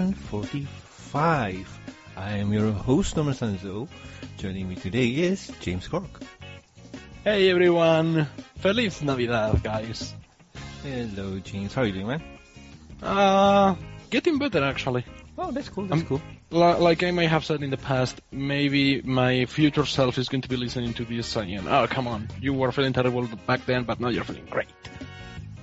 145. I am your host, Norman Sanzo. Joining me today is James Corck. Hey everyone! Feliz Navidad, guys. Hello, James. How are you doing, man? Uh, getting better actually. Oh, that's cool. That's Um, cool. L- like I may have said in the past, maybe my future self is going to be listening to this saying, oh come on, you were feeling terrible back then, but now you're feeling great.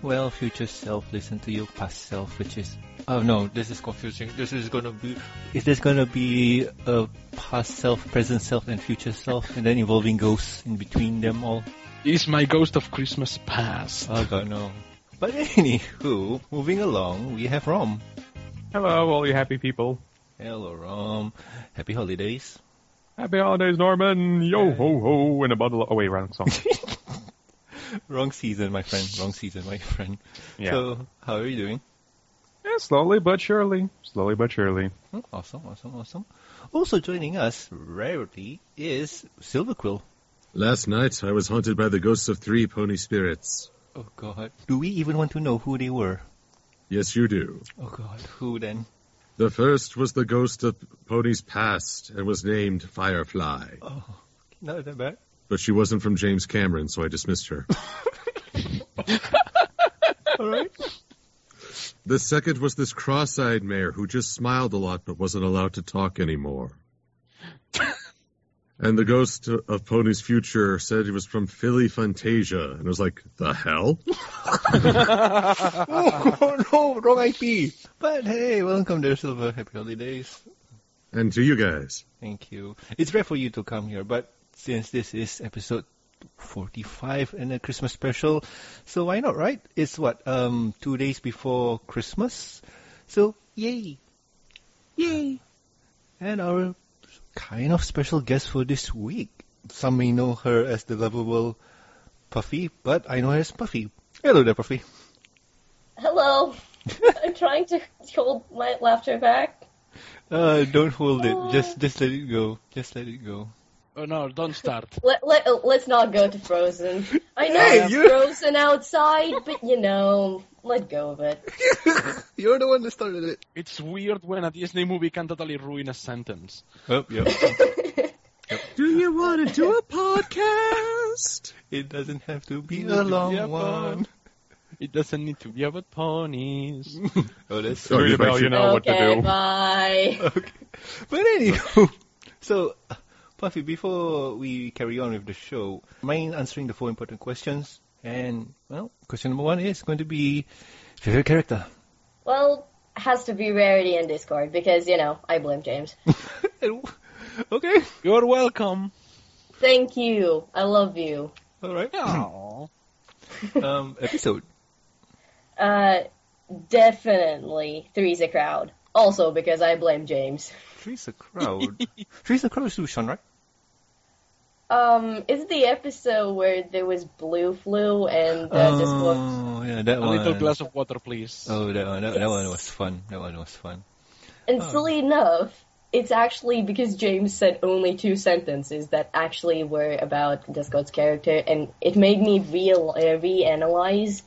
Well, future self, listen to your past self, which is. Oh no, this is confusing. This is gonna be. Is this gonna be a past self, present self, and future self, and then involving ghosts in between them all? Is my ghost of Christmas past? Oh god, no. But anywho, moving along, we have Rom. Hello, all you happy people. Hello, Rom. Happy holidays. Happy holidays, Norman. Yo ho ho, and a bottle. Of, oh wait, wrong song. Wrong season, my friend. Wrong season, my friend. Yeah. So, how are you doing? yeah, slowly but surely. Slowly but surely. Oh, awesome, awesome, awesome. Also joining us, rarely, is Silver Quill. Last night, I was haunted by the ghosts of three pony spirits. Oh god. Do we even want to know who they were? Yes, you do. Oh god, who then? The first was the ghost of Pony's past and was named Firefly. Oh, not that bad. But she wasn't from James Cameron, so I dismissed her. Alright. the second was this cross-eyed mayor who just smiled a lot but wasn't allowed to talk anymore. and the ghost of Pony's future said he was from Philly Fantasia, and I was like, the hell? oh no, wrong IP. But hey, welcome there, Silver. Happy holidays. And to you guys. Thank you. It's rare for you to come here, but since this is episode 45 and a Christmas special, so why not, right? It's what, um, two days before Christmas? So, yay! Yay! And our kind of special guest for this week. Some may know her as the lovable Puffy, but I know her as Puffy. Hello there, Puffy. Hello. I'm trying to hold my laughter back. Uh, don't hold it. Just, just let it go. Just let it go. Oh no, don't start. Let, let, let's not go to Frozen. I know Hey, it's you- Frozen outside, but you know, let go of it. You're the one that started it. It's weird when a Disney movie can totally ruin a sentence. Oh, yep. Do you want to do a podcast? It doesn't have to be a long be one. It doesn't need to be about ponies. Oh, that's Ring you the bell, you know what to okay, do. bye. okay. But anyway, so uh, Puffy, before we carry on with the show, mind answering the four important questions? And well, question number one is going to be favorite character. Well, has to be Rarity in Discord because, you know, I blame James. okay, You're welcome. Thank you. I love you. all right. Aww. Um, episode. Uh, definitely Three's a Crowd. Also because I blame James. Three's a crowd. Three's a crowd is Lushan, right? Um, is the episode where there was blue flu and uh, just was oh, yeah, that A one. little glass of water, please. Oh, that one. That, that one was fun. That one was fun. And Oh. silly enough, it's actually because James said only two sentences that actually were about Discord's character, and it made me real uh, reanalyze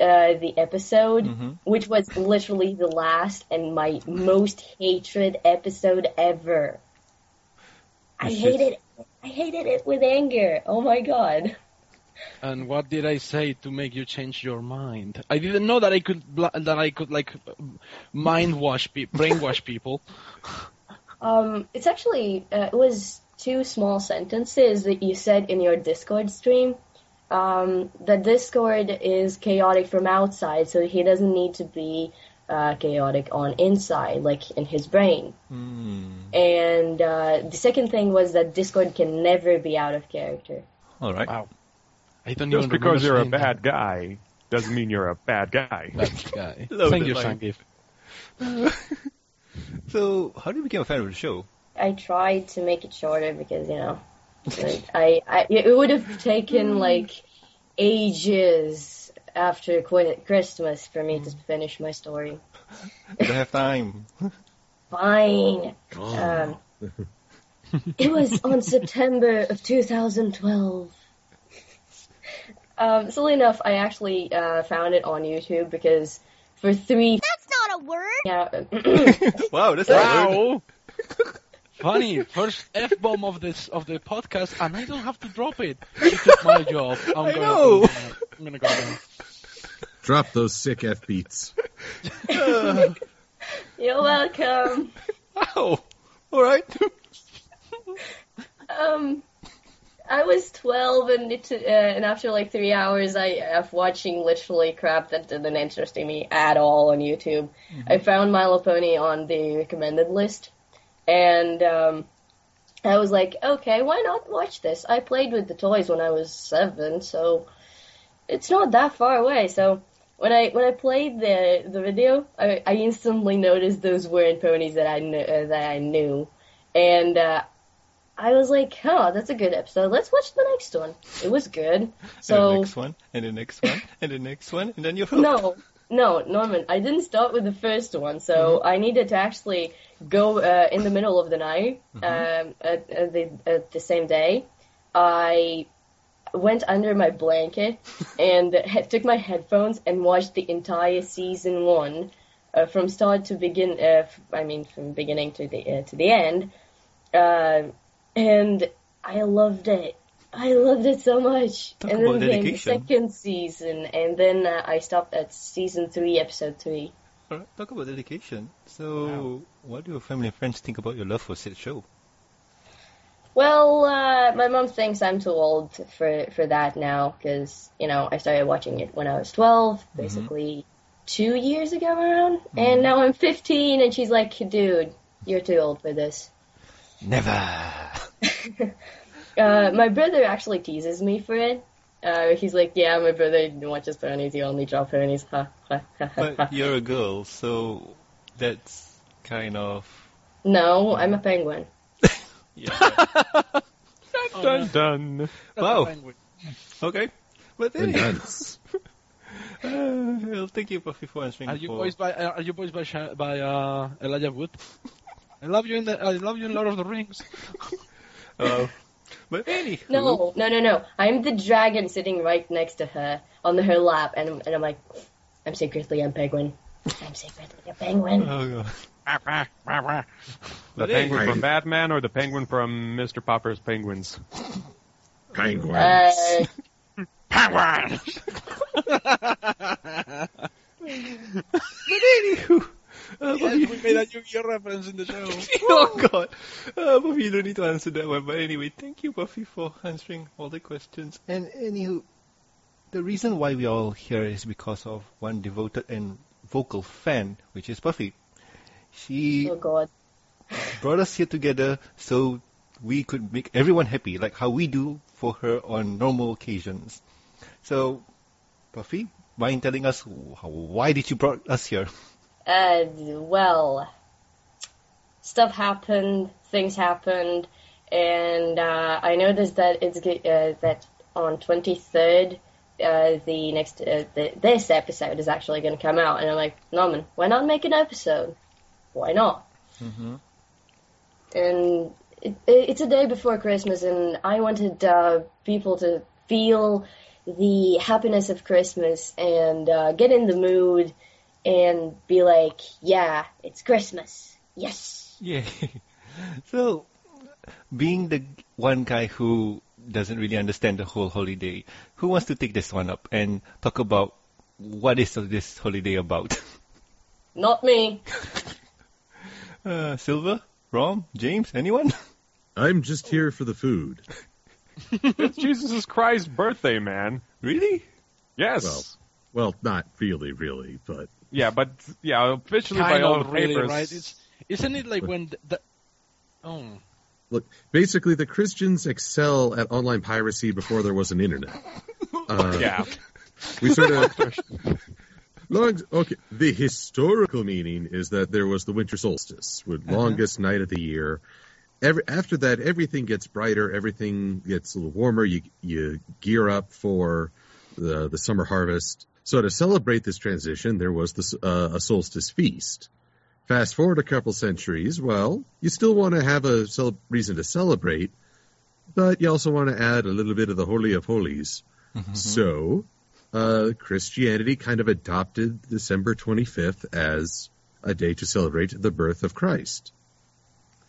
uh, the episode, Mhm. which was literally the last and my most hatred episode ever. I It's hated, I hated it with anger. Oh my god. And what did I say to make you change your mind? I didn't know that I could that I could like mind wash pe- brainwash people. Um, it's actually uh, it was two small sentences that you said in your Discord stream. Um, the Discord is chaotic from outside, so he doesn't need to be uh, chaotic on inside, like in his brain. Hmm. And uh, the second thing was that Discord can never be out of character. All right. Wow. I don't Just because you're a saying bad guy doesn't mean you're a bad guy. Bad guy. Thank you, line. Sangif. So, how did you become a fan of the show? I tried to make it shorter because you know, like, I, I it would have taken like ages after Qu- Christmas for me to finish my story. I don't have time. Fine. Oh. Um, it was on September of 2012. Um, silly enough, I actually uh, found it on YouTube because for three That's not a word? Yeah. Wow, that's a word. Wow. Funny, first f bomb of this of the podcast, and I don't have to drop it. You took my job. I'm I gonna know. Go down. I'm gonna go down. Drop those sick F beats. You're welcome. Wow. All right. Um, I was 12, and it, uh, and after like three hours I, of watching literally crap that didn't interest me at all on YouTube, I found My Little Pony on the recommended list, and um, I was like, okay, why not watch this? I played with the toys when I was seven, so it's not that far away. So when I when I played the the video, I, I instantly noticed those weren't ponies that I knew, uh, that I knew, and uh, I was like, huh, that's a good episode. Let's watch the next one. It was good. and the So next one, and the next one, and the next one, and then you're hooked. no, no, Norman, I didn't start with the first one, so I needed to actually go uh, in the middle of the night um, at, at, the, at the same day. I went under my blanket and he- took my headphones and watched the entire season one uh, from start to begin. Uh, f- I mean, from beginning to the uh, to the end, uh, and I loved it. I loved it so much. Talk and about then came the second season, and then uh, I stopped at season three, episode three. All right, talk about dedication. So, what do your family and friends think about your love for said show? Well, uh, my mom thinks I'm too old for for that now because you know I started watching it when I was 12, basically two years ago around, and now I'm 15, and she's like, "Dude, you're too old for this." Never. Uh, my brother actually teases me for it. Uh, he's like, "Yeah, my brother watches ponies. He only draw ponies." Ha ha ha ha. ha. But you're a girl, so that's kind of No, I'm a penguin. yeah. Oh, Dun no. dun. Wow. okay. But And anyway, dunce. uh, well, thank you, Puffy, for answering. Are you for- voiced by uh, Are you voiced by Sha- by uh, Elijah Wood? I love you in the I love you in Lord of the Rings. Uh, but anywho, No, no, no, no. I'm the dragon sitting right next to her on her lap, and and I'm like, I'm secretly a penguin. I'm secretly a penguin. Oh, God. The penguin from Batman or the penguin from Mr. Popper's Penguins? Penguins. Uh, Penguin. but anywho, Puffy, yes, we made a Yu-Gi-Oh reference in the show. oh God, uh, Puffy, you don't need to answer that one. But anyway, thank you, Puffy, for answering all the questions. And anywho, the reason why we all here is because of one devoted and vocal fan, which is Puffy. She oh God. brought us here together so we could make everyone happy, like how we do for her on normal occasions. So, Puffy, mind telling us why did you brought us here? Uh, well, stuff happened, things happened, and uh, I noticed that it's uh, that on 23rd, uh, the next uh, the, this episode is actually going to come out, and I'm like, Norman, why not make an episode? Why not? Mm-hmm. and it, it's a day before Christmas, and I wanted uh, people to feel the happiness of Christmas and uh, get in the mood and be like, yeah, it's Christmas. Yes. Yeah. so, being the one guy who doesn't really understand the whole holiday, who wants to take this one up and talk about what is this holiday about? Not me. Uh, Silver, Rom, James, anyone? I'm just here for the food. It's Jesus Christ's birthday, man. really? Yes. Well, well, not really, really, but yeah, but yeah, officially by kind all of really, papers. right? It's isn't it like when the, the oh look, basically the Christians excel at online piracy before there was an internet. Uh, yeah. we sort of long okay the historical meaning is that there was the winter solstice with longest night of the year Every, after that everything gets brighter everything gets a little warmer you you gear up for the the summer harvest so to celebrate this transition there was this uh, a solstice feast fast forward a couple centuries well you still want to have a cel- reason to celebrate but you also want to add a little bit of the holy of holies so uh, Christianity kind of adopted December 25th as a day to celebrate the birth of Christ.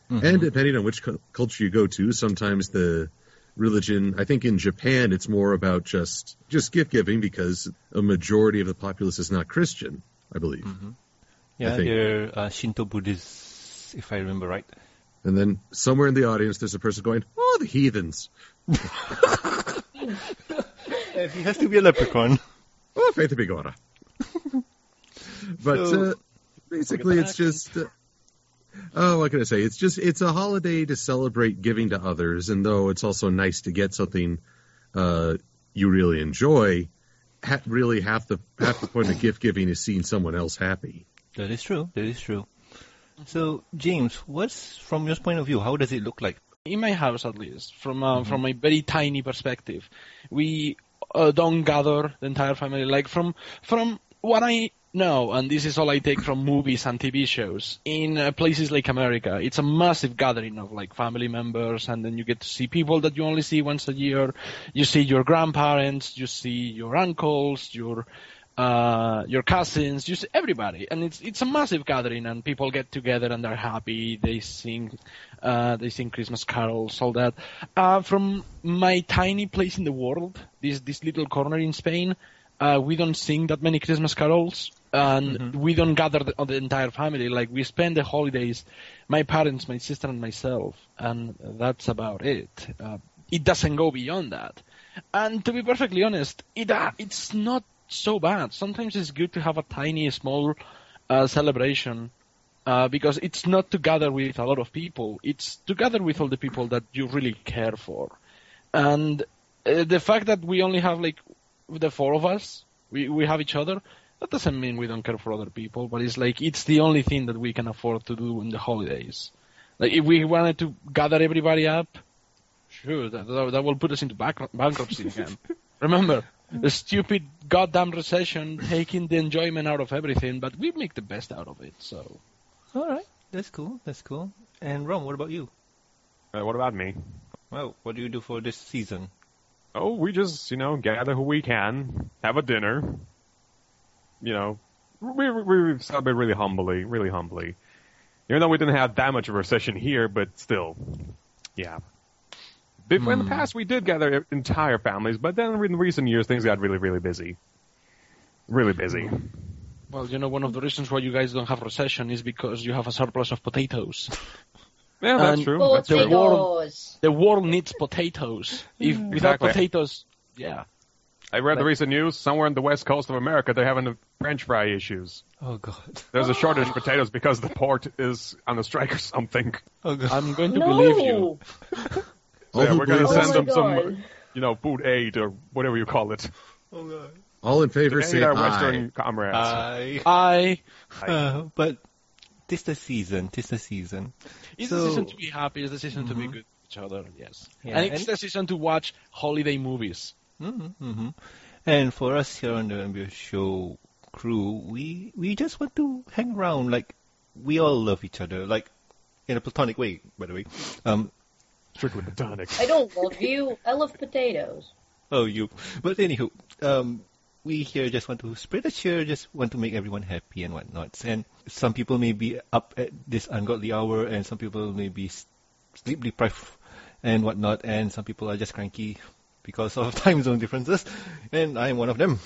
Mhm. And depending on which cu- culture you go to, sometimes the religion, I think in Japan, it's more about just just gift giving because a majority of the populace is not Christian, I believe. yeah, think- they're uh, Shinto Buddhists, if I remember right. And then somewhere in the audience, there's a person going, "Oh, the heathens! He has to be a leprechaun. Oh, faith of Bigora." but So- uh, basically, it's just. Uh, Oh, what can I say? It's just it's a holiday to celebrate giving to others, and though it's also nice to get something uh, you really enjoy, ha- really half the half the point of gift giving is seeing someone else happy. That is true. That is true. So, James, what's from your point of view? How does it look like? in my house at least, from uh, from a very tiny perspective, we uh, don't gather the entire family. Like from from what I know, and this is all I take from movies and TV shows. In uh, places like America, it's a massive gathering of like family members, and then you get to see people that you only see once a year. You see your grandparents, you see your uncles, your uh, your cousins, just everybody, and it's it's a massive gathering, and people get together and they're happy. They sing, uh, they sing Christmas carols, all that. Uh, from my tiny place in the world, this this little corner in Spain, uh, we don't sing that many Christmas carols, and we don't gather the, the entire family. Like we spend the holidays, my parents, my sister, and myself, and that's about it. Uh, it doesn't go beyond that. And to be perfectly honest, it uh, it's not so bad. Sometimes it's good to have a tiny, small uh, celebration uh, because it's not to gather with a lot of people. It's to gather with all the people that you really care for. And uh, the fact that we only have like the four of us, we we have each other. That doesn't mean we don't care for other people, but it's like it's the only thing that we can afford to do in the holidays. Like if we wanted to gather everybody up, sure, that that, that will put us into bank- bankruptcy again. Remember, the stupid goddamn recession taking the enjoyment out of everything, but we make the best out of it. So All right, that's cool. That's cool. And Rom, what about you? Uh, what about me? Well, what do you do for this season? Oh, we just, you know, gather who we can, have a dinner. You know, we, we, we celebrate really humbly, really humbly. Even though we didn't have that much of a recession here, but still, yeah. Before, In the hmm. past, we did gather entire families, but then in recent years, things got really, really busy. Really busy. Well, you know, one of the reasons why you guys don't have recession is because you have a surplus of potatoes. Yeah, that's And- true. Oh, That's true. Potatoes. The world needs potatoes. If mm. without Exactly. potatoes, yeah. I read the recent news. Somewhere in the west coast of America, they're having the French fry issues. Oh God. There's a shortage of potatoes because the port is on a strike or something. Oh God. I'm going to no. believe you. So yeah, we're going to believes Oh send my them some, you know, food aid or whatever you call it. Oh God. All in favor, To say aid our aye. Western comrades. I. I. Uh, but tis the season. Tis the season. It's So- the season to be happy. It's the season to be good with each other. Yes. Yeah, and it's and- the season to watch holiday movies. Mm-hmm, hmm And for us here on the MBS show crew, we we just want to hang around. Like we all love each other, like in a platonic way, by the way. Um, Strictly platonic. I don't love you. I love potatoes. oh, you. But anywho, um, we here just want to spread a cheer, just want to make everyone happy and whatnot. And some people may be up at this ungodly hour, and some people may be sleep deprived and whatnot, and some people are just cranky because of time zone differences, and I'm one of them.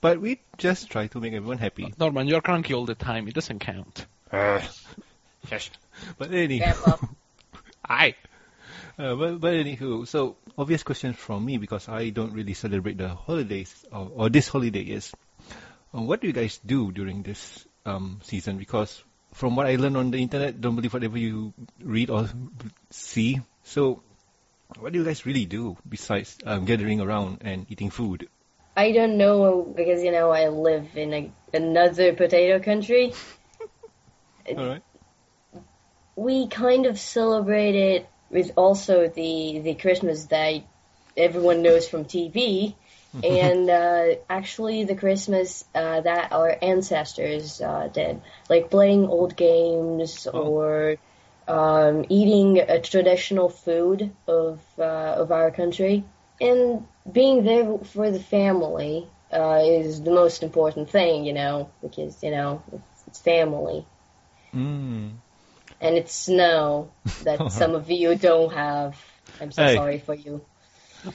But we just try to make everyone happy. Norman, you're cranky all the time. It doesn't count. Yes. But anywho, Grandpa. Aye. Uh, but, but anywho, so obvious question from me because I don't really celebrate the holidays or, or this holiday is, uh, what do you guys do during this um, season? Because from what I learned on the internet, don't believe whatever you read or see. So, what do you guys really do besides um, gathering around and eating food? I don't know because you know I live in a, another potato country. All right. We kind of celebrate it with also the the Christmas that everyone knows from TV, and uh, actually the Christmas uh, that our ancestors uh, did, like playing old games or um, eating a traditional food of uh, of our country, and being there for the family uh, is the most important thing, you know, because you know it's, it's family. Mm. and it's snow that some of you don't have. I'm so Hey. sorry for you.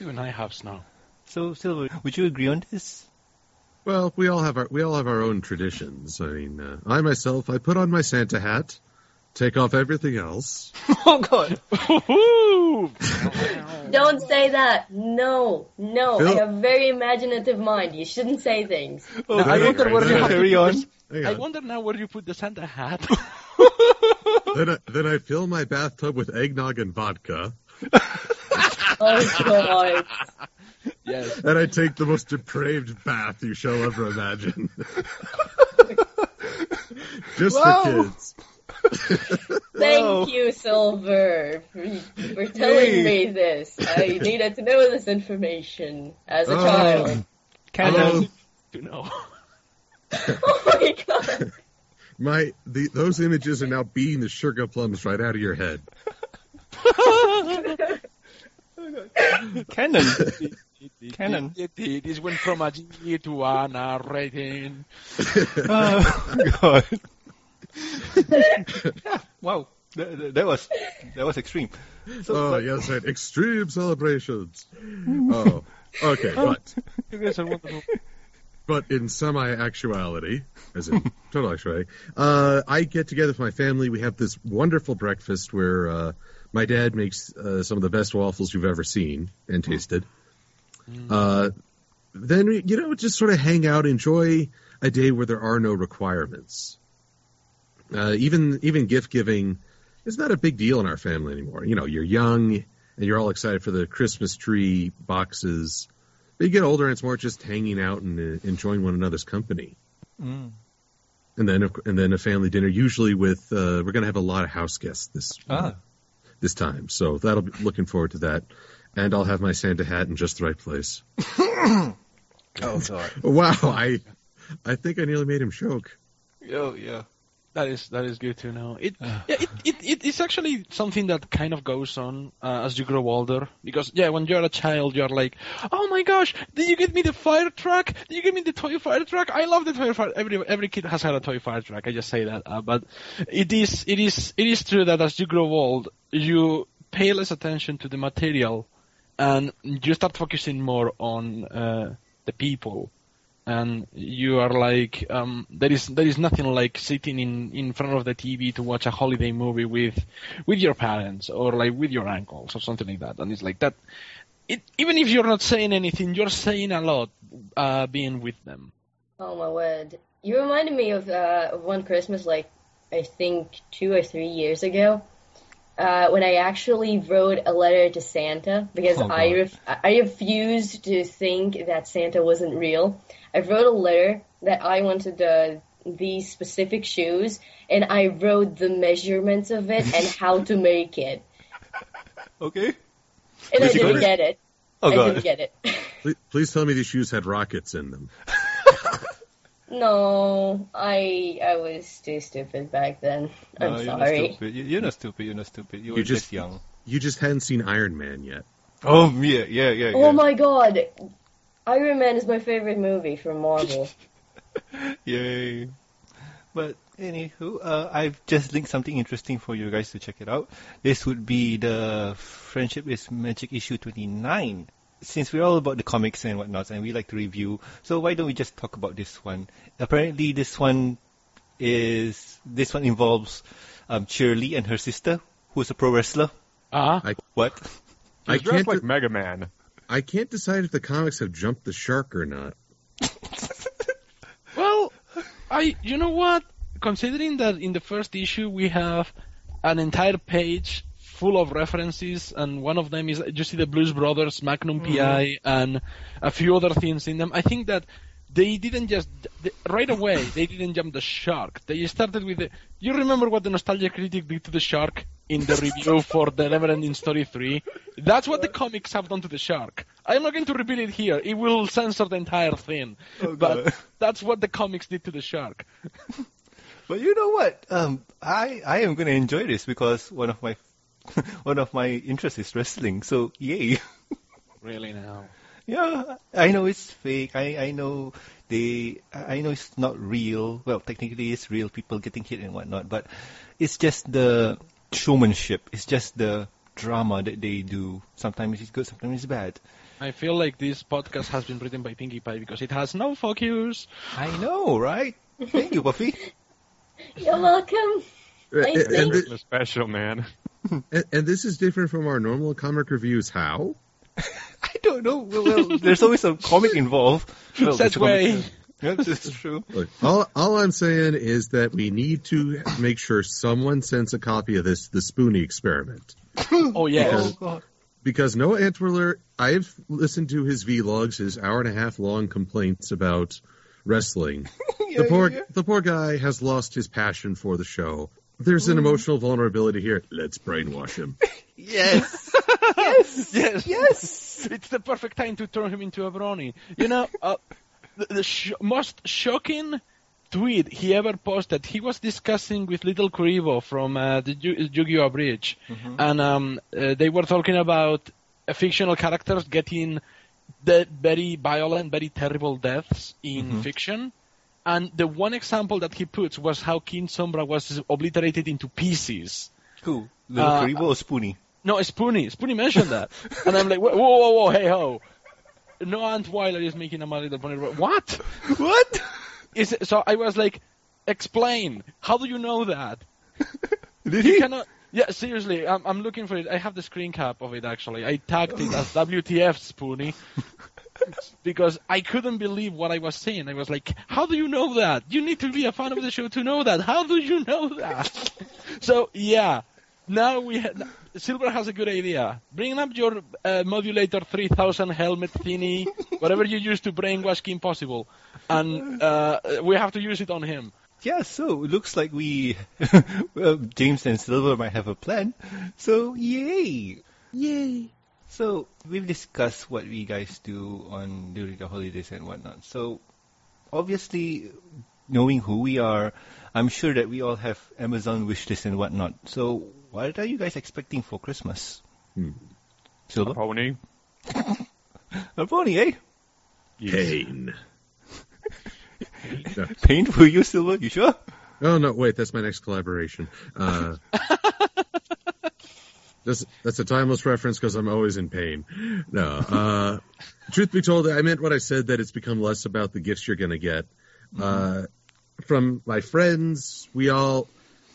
Even I have snow. So, Silver, would you agree on this? Well, we all have our we all have our own traditions. I mean, uh, I myself, I put on my Santa hat, take off everything else. Oh God! Don't say that. No, no. Phil- I have a very imaginative mind. You shouldn't say things. Oh, Now, I wonder where you Carry on. Hang I on. wonder now where you put the Santa hat. then I, then I fill my bathtub with eggnog and vodka, Oh God. yes. and I take the most depraved bath you shall ever imagine. Just Wow. for kids. Thank Wow. you, Silver, for, for telling Hey. me this. I needed to know this information as a Oh. child. Canon. You know. Oh my God. My the, those images are now beating the sugar plums right out of your head. Canon. Canon. This went from a G to an R rating. oh God! wow, that, that- was that was extreme. So, Oh but- yes, right. Extreme celebrations. Oh, okay, but You guys are wonderful. but in semi-actuality, as in total actuality, uh, I get together with my family. We have this wonderful breakfast where uh, my dad makes uh, some of the best waffles you've ever seen and tasted. Uh, then you know, just sort of hang out, enjoy a day where there are no requirements. Uh, even even gift giving is not a big deal in our family anymore. You know, you're young and you're all excited for the Christmas tree boxes. But you get older and it's more just hanging out and uh, enjoying one another's company. Mm. And then of- and then a family dinner, usually with uh, we're going to have a lot of house guests this Ah. this time. So that'll be looking forward to that. And I'll have my Santa hat in just the right place. Oh God! Wow, I I think I nearly made him choke. Oh yeah. That is that is good to know. It Ah. yeah, it, it, it it's actually something that kind of goes on uh, as you grow older because yeah, when you're a child, you're like, oh my gosh, did you get me the fire truck? Did you get me the toy fire truck? I love the toy fire. Every every kid has had a toy fire truck. I just say that, uh, but it is it is it is true that as you grow old, you pay less attention to the material, and you start focusing more on uh, the people and you are like um, there is there is nothing like sitting in, in front of the TV to watch a holiday movie with with your parents or like with your uncles or something like that. And it's like that. It even if you're not saying anything you're saying a lot uh, being with them. Oh my word. You reminded me of, uh, one Christmas, like, I think two or three years ago, uh, when I actually wrote a letter to Santa because Oh, I, ref- I refused to think that Santa wasn't real. I wrote a letter that I wanted uh, these specific shoes, and I wrote the measurements of it and how to make it. Okay. And I Did you didn't get it. Oh I God. didn't get it. Please, please tell me these shoes had rockets in them. no, I I was too stupid back then. I'm No, you're not sorry. stupid. You- You're not stupid. You're not stupid. You were You just, just- young. You just hadn't seen Iron Man yet. Oh yeah, yeah, yeah. Oh yeah. my god. Iron Man is my favorite movie from Marvel. Yay. But anywho, uh, I've just linked something interesting for you guys to check it out. This would be the Friendship is Magic issue 29. Since we're all about the comics and whatnot, and we like to review, so why don't we just talk about this one? Apparently, this one is this one involves um, Shirley and her sister, who's a pro wrestler. ah I- What? I dressed can't, like de- Mega Man. I can't decide if the comics have jumped the shark or not. Well, I you know what? Considering that in the first issue we have an entire page full of references, and one of them is you see the Blues Brothers, Magnum PI, and a few other things in them. I think that they didn't just they, right away they didn't jump the shark. They started with the. You remember what the Nostalgia Critic did to the shark in the review for the Neverending Story three? That's what the comics have done to the shark. I'm not going to repeat it here. It will censor the entire thing. Oh, but that's what the comics did to the shark. But you know what? Um, I I am gonna enjoy this because one of my one of my interests is wrestling. So yay! Really now. Yeah, I know it's fake. I I know they. I know it's not real. Well, technically it's real. People getting hit and whatnot, but it's just the showmanship. It's just the drama that they do. Sometimes it's good. Sometimes it's bad. I feel like this podcast has been written by Pinkie Pie because it has no focus. I know, right? Thank you, Puffy. You're welcome. Uh, I and, think- Special man. and, and this is different from our normal comic reviews. How? I don't know. Well, well there's always some comic involved. Well, Such there's comic- way. Yeah, this is true. Look, all, all I'm saying is that we need to make sure someone sends a copy of this, the Spoony experiment. Oh yeah. Oh, God. Because Noah Antwiller, I've listened to his vlogs, his hour and a half long complaints about wrestling. Yeah, the poor, yeah, yeah. the poor guy has lost his passion for the show. There's an emotional vulnerability here. Let's brainwash him. Yes. yes. Yes. Yes. It's the perfect time to turn him into a brony. You know, uh, the, the sh- most shocking tweet he ever posted, he was discussing with Little Kuriboh from uh, the Yu- Yu-Gi-Oh! Bridge, and um, uh, they were talking about uh, fictional characters getting de- very violent, very terrible deaths in fiction. And the one example that he puts was how King Sombra was obliterated into pieces. Who? Little Uh, Kuriboh or Spoony? No, Spoony. Spoony mentioned that. and I'm like, whoa, whoa, whoa, whoa, hey ho. Noah Antwiller is making a My Little Pony. What? What? Is it, so I was like, explain. How do you know that? Did You he? cannot. Yeah, seriously, I'm, I'm looking for it. I have the screen cap of it actually. I tagged it as WTF Spoony because I couldn't believe what I was saying. I was like, how do you know that? You need to be a fan of the show to know that. How do you know that? so yeah, now we ha- Silver has a good idea. Bring up your uh, modulator 3000 helmet thingy, whatever you use to brainwash Kim Possible, and uh, we have to use it on him. Yeah, so it looks like we, well, James and Silver might have a plan. So, yay! Yay! So, we've discussed what we guys do on during the holidays and whatnot. So, obviously, knowing who we are, I'm sure that we all have Amazon wishlist and whatnot. So, what are you guys expecting for Christmas? Hmm. Silver? Pony. A pony, eh? Pain. No. Pain for you, Silver? You sure? Oh no, wait, that's my next collaboration. Uh, that's that's a timeless reference because I'm always in pain. No, uh, truth be told, I meant what I said that it's become less about the gifts you're going to get. Uh, from my friends, we all,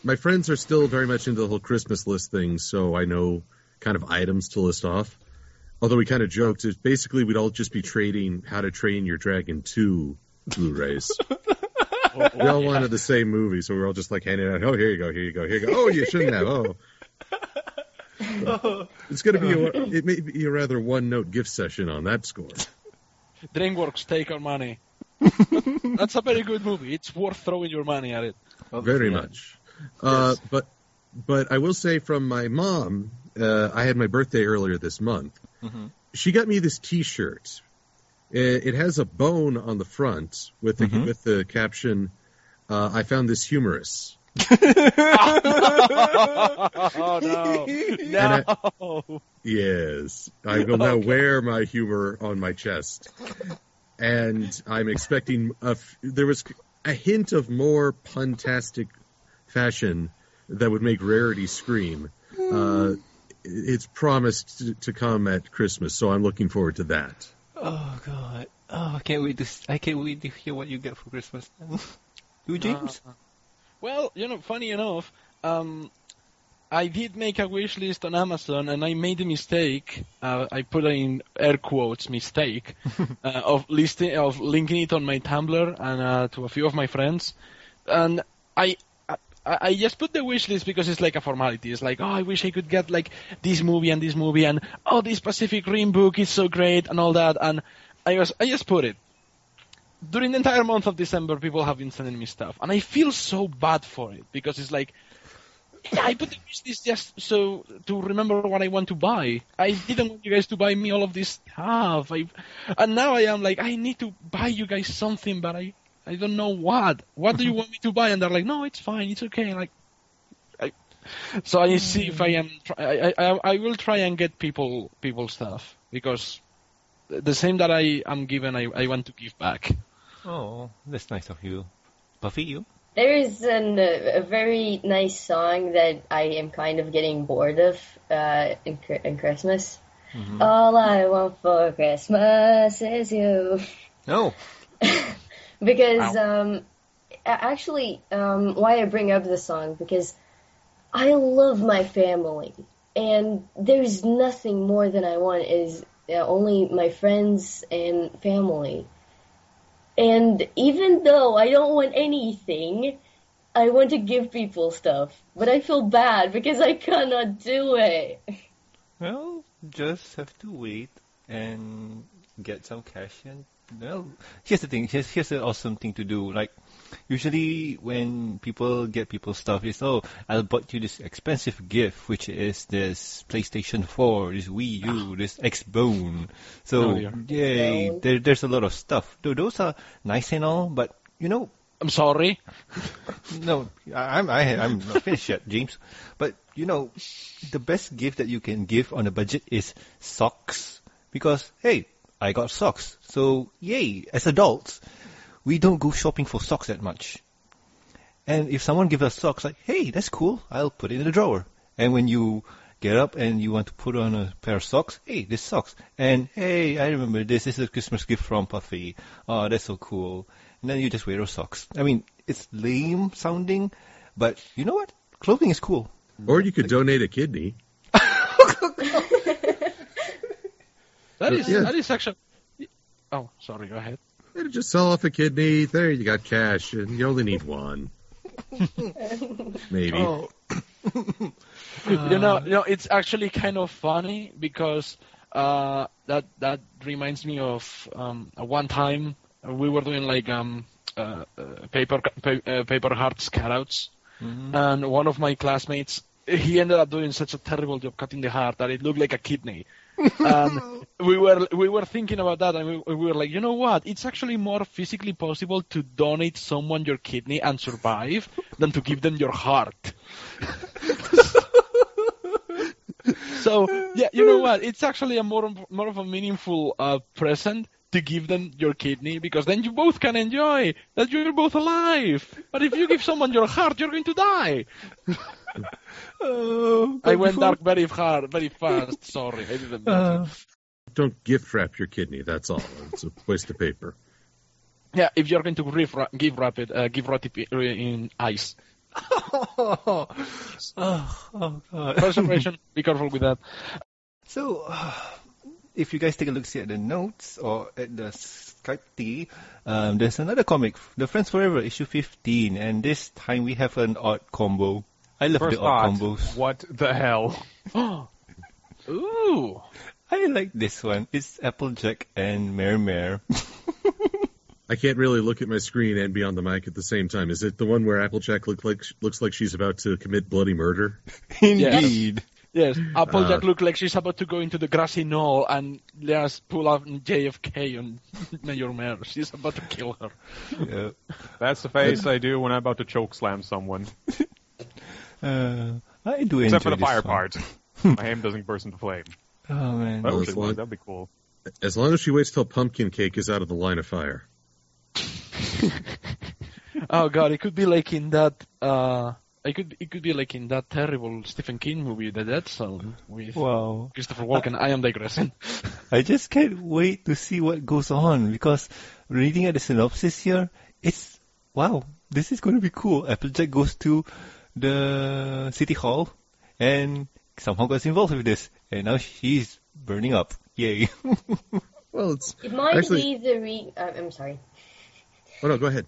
my friends are still very much into the whole Christmas list thing, so I know kind of items to list off. Although we kind of joked, it's basically we'd all just be trading How to Train Your Dragon 2 Blu-rays. we all wanted the same movie, so we were all just like handing out. Oh, here you go, here you go, here you go. Oh, you shouldn't have. Oh, it's going to be a, it may be a rather one-note gift session on that score. DreamWorks, take our money. That's a very good movie. It's worth throwing your money at it. Very much. Uh, but but I will say from my mom, uh, I had my birthday earlier this month. Mhm. She got me this T-shirt. It, it has a bone on the front with the Mhm. with the caption, uh, "I found this humorous." Oh no, And no! Yes, I will now Okay. wear my humor on my chest, and I'm expecting a. F- there was a hint of more puntastic fashion that would make Rarity scream. Uh, it's promised to, to come at Christmas, so I'm looking forward to that. Oh god. Oh, I can't wait to I can't wait to hear what you get for Christmas. then. you, James? Uh, well, you know, funny enough, um, I did make a wish list on Amazon, and I made a mistake. Uh, I put in air quotes mistake uh, of listing of linking it on my Tumblr and uh, to a few of my friends, and I. I I just put the wish list because it's like a formality. It's like, oh, I wish I could get like this movie and this movie, and oh, this Pacific Rim book is so great and all that. And I was, I just put it during the entire month of December, people have been sending me stuff, and I feel so bad for it because it's like I put the wish list just so to remember what I want to buy. I didn't want you guys to buy me all of this stuff, I, and now I am like I need to buy you guys something, but I I don't know what. What do you want me to buy? And they're like, no, it's fine, it's okay. Like, I, so I see if I am. Try, I, I I will try and get people people stuff because the same that I am given, I, I want to give back. Oh, that's nice of you. Puffy, you? There is an, a very nice song that I am kind of getting bored of uh, in, in Christmas. Mm-hmm. All I want for Christmas is you. No. because um, actually, um, why I bring up the song because I love my family, and there's nothing more than I want is uh, only my friends and family. And even though I don't want anything, I want to give people stuff, but I feel bad because I cannot do it. Well, just have to wait and get some cash and well, here's the thing. Here's here's an awesome thing to do. Like usually when people get people stuff, it's oh I'll bought you this expensive gift, which is this PlayStation 4, this Wii U, ah. this Xbone. So Oh, dear. yay, No. there, there's a lot of stuff. Though those are nice and all, but you know I'm sorry. no, I- I'm I, I'm not finished yet, James. But you know, the best gift that you can give on a budget is socks, because hey, I got socks. So yay! As adults, we don't go shopping for socks that much. And if someone gives us socks, like hey, that's cool, I'll put it in the drawer. And when you get up and you want to put on a pair of socks, hey, this socks. And hey, I remember this. This is a Christmas gift from Puffy. Oh, that's so cool. And then you just wear those socks. I mean, it's lame sounding, but you know what? Clothing is cool. Or you could donate a kidney. That is Yeah. that is actually. Oh, sorry. Go ahead. And just sell off a kidney. There, you got cash, and you only need one. Maybe. Oh, you know, you know, it's actually kind of funny because uh, that that reminds me of um, one time we were doing like um, uh, uh, paper pa- uh, paper hearts cutouts, and one of my classmates he ended up doing such a terrible job cutting the heart that it looked like a kidney. And we were we were thinking about that, and we, we were like, you know what? It's actually more physically possible to donate someone your kidney and survive than to give them your heart. so yeah, you know what? It's actually a more more of a meaningful uh, present to give them your kidney because then you both can enjoy that you're both alive. But if you give someone your heart, you're going to die. oh, I went dark very hard, very fast. Sorry, I didn't. mean to. Uh, Don't gift wrap your kidney. That's all. It's a waste of paper. Yeah, if you're going to give, ra- give rapid, uh, give roti in ice. oh, oh, God. First operation, be careful with that. So, uh, if you guys take a look see at the notes or at the Skype thingy, um, there's another comic, The Friends Forever, issue 15, and this time we have an odd combo. I love First the odd thought, combos. what the hell? Ooh. I like this one. It's Applejack and Mayor Mare. I can't really look at my screen and be on the mic at the same time. Is it the one where Applejack look like looks like she's about to commit bloody murder? Indeed. Yes, Applejack Uh. looked like she's about to go into the grassy knoll and just pull out JFK on Mayor Mayor. She's about to kill her. Yeah. That's the face I do when I'm about to choke slam someone. Uh, I do enjoy Except for the fire one. part. My ham doesn't burst into flame. Oh man. That would it's be, like- that'd be cool. As long as she waits till pumpkin cake is out of the line of fire. Oh god, it could be like in that. Uh, it could it could be like in that terrible Stephen King movie, The Dead Zone, with Wow. Christopher Walken. I am digressing. I just can't wait to see what goes on because reading at the synopsis here, it's wow, this is going to be cool. Applejack goes to the city hall and somehow gets involved with this, and now she's burning up. Yay! Well, it's It might Actually- be the re. Uh, I'm sorry. oh no, go ahead.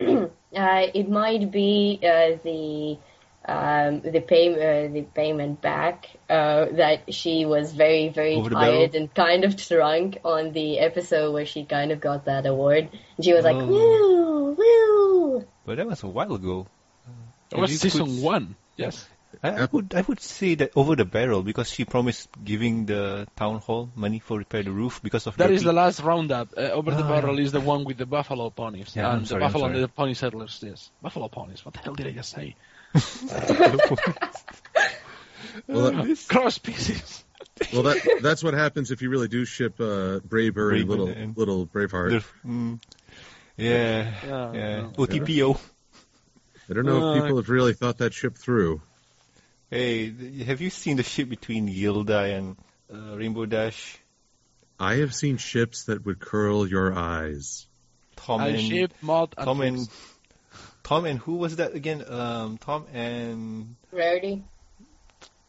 Uh, it might be uh, the um, the pay uh, the payment back uh, that she was very very Over tired barrel? and kind of drunk on the episode where she kind of got that award. And she was like, Oh. woo woo. but that was a while ago. It was If season could- one. Yes. I, I would I would say that over the barrel because she promised giving the town hall money for repair the roof because of That the the last roundup. Uh, Over the Ah. barrel is the one with the buffalo ponies. Yeah, and sorry, the buffalo and the pony settlers, yes. Buffalo ponies. What the hell did I just say? Well, Uh, this- Cross pieces. Well, that that's what happens if you really do ship uh, Braveheart and Braveheart little and- little Braveheart. The- mm, yeah, Yeah, yeah. no. OTPO. I don't know if Uh, people have really thought that ship through. Hey, have you seen the ship between Gilda and uh, Rainbow Dash? I have seen ships that would curl your eyes. Tom I and ship mod and Tom and Tom and who was that again? Um, Tom and Rarity.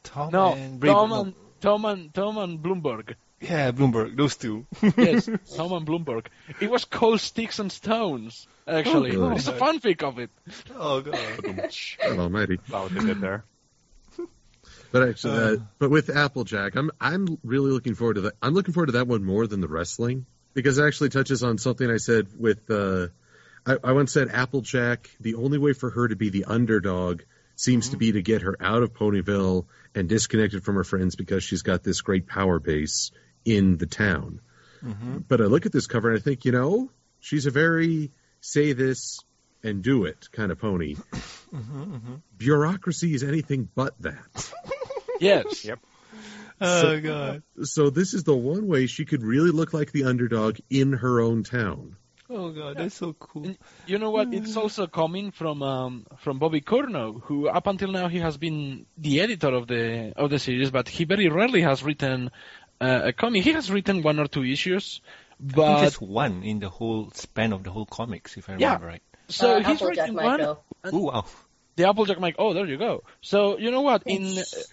Tom no and Brave- Tom and Tom and Tom and Bloomberg. yeah, Bloomberg. Those two. Yes, Tom and Bloomberg. It was called Sticks and Stones. Actually, Oh, it's a fanfic of it. oh god. God almighty. Saw what they did there. But actually, uh, Uh. but with Applejack, I'm I'm really looking forward to that. I'm looking forward to that one more than the wrestling because it actually touches on something I said with. Uh, I, I once said Applejack. The only way for her to be the underdog seems to be to get her out of Ponyville and disconnected from her friends because she's got this great power base in the town. hmm But I look at this cover and I think, you know, she's a very say this and do it kind of pony. hmm Bureaucracy is anything but that. Yes. Yep. Oh So- god. So this is the one way she could really look like the underdog in her own town. Oh god, that's so cool. And You know what? It's also coming from um, from Bobby Curnow, who up until now he has been the editor of the of the series, but he very rarely has written uh, a comic. He has written one or two issues, I think but just one in the whole span of the whole comics, if I Yeah. remember right. so uh, he's Applejack written might one. go. Oh wow. The Applejack Mike. Oh, there you go. So you know what? In uh, Yes.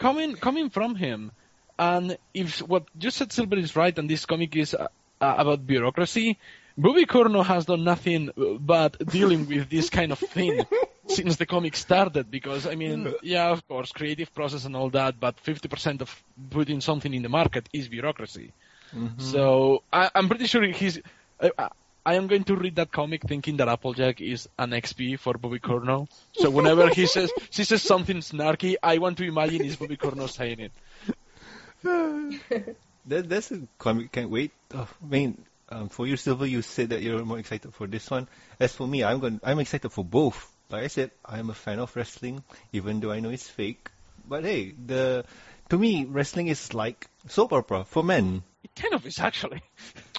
Coming coming from him, and if what you said, Silver is right, and this comic is uh, uh, about bureaucracy. Bobby Curnow has done nothing but dealing with this kind of thing since the comic started. Because I mean, yeah, of course, creative process and all that, but 50% of putting something in the market is bureaucracy. Mhm. So I, I'm pretty sure he's. I, I- I am going to read that comic thinking that Applejack is an XP for Bobby Curnow. So whenever he says she says something snarky, I want to imagine it's Bobby Curnow saying it. That, that's a comic. Can't wait. Oh, I mean, um, for you, Silver, you said that you're more excited for this one. As for me, I'm going. I'm excited for both. Like I said, I'm a fan of wrestling, even though I know it's fake. But hey, the to me, wrestling is like soap opera for men. It kind of is actually.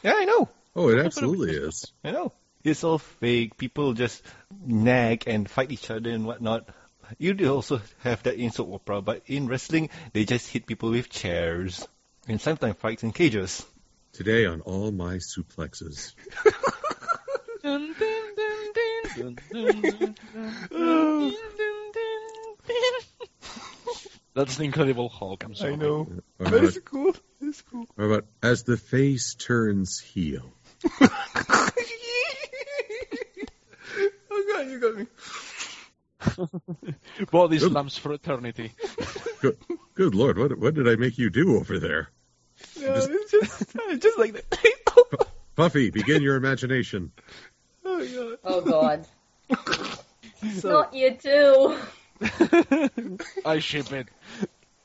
Yeah, I know. Oh, it absolutely is. I know. It's all fake. People just nag and fight each other and whatnot. You do also have that in soap opera, but in wrestling, they just hit people with chairs and sometimes fights in cages. Today on All My Suplexes. That's Incredible Hulk. I'm sorry. I know. That is cool. That is cool. But as the face turns heel. oh god, you got me. Body slams for eternity. Good, good lord, what what did I make you do over there? Yeah, Just- it's just, just like that. Puffy, begin your imagination. oh god. Oh god. So, Not you too. I ship it.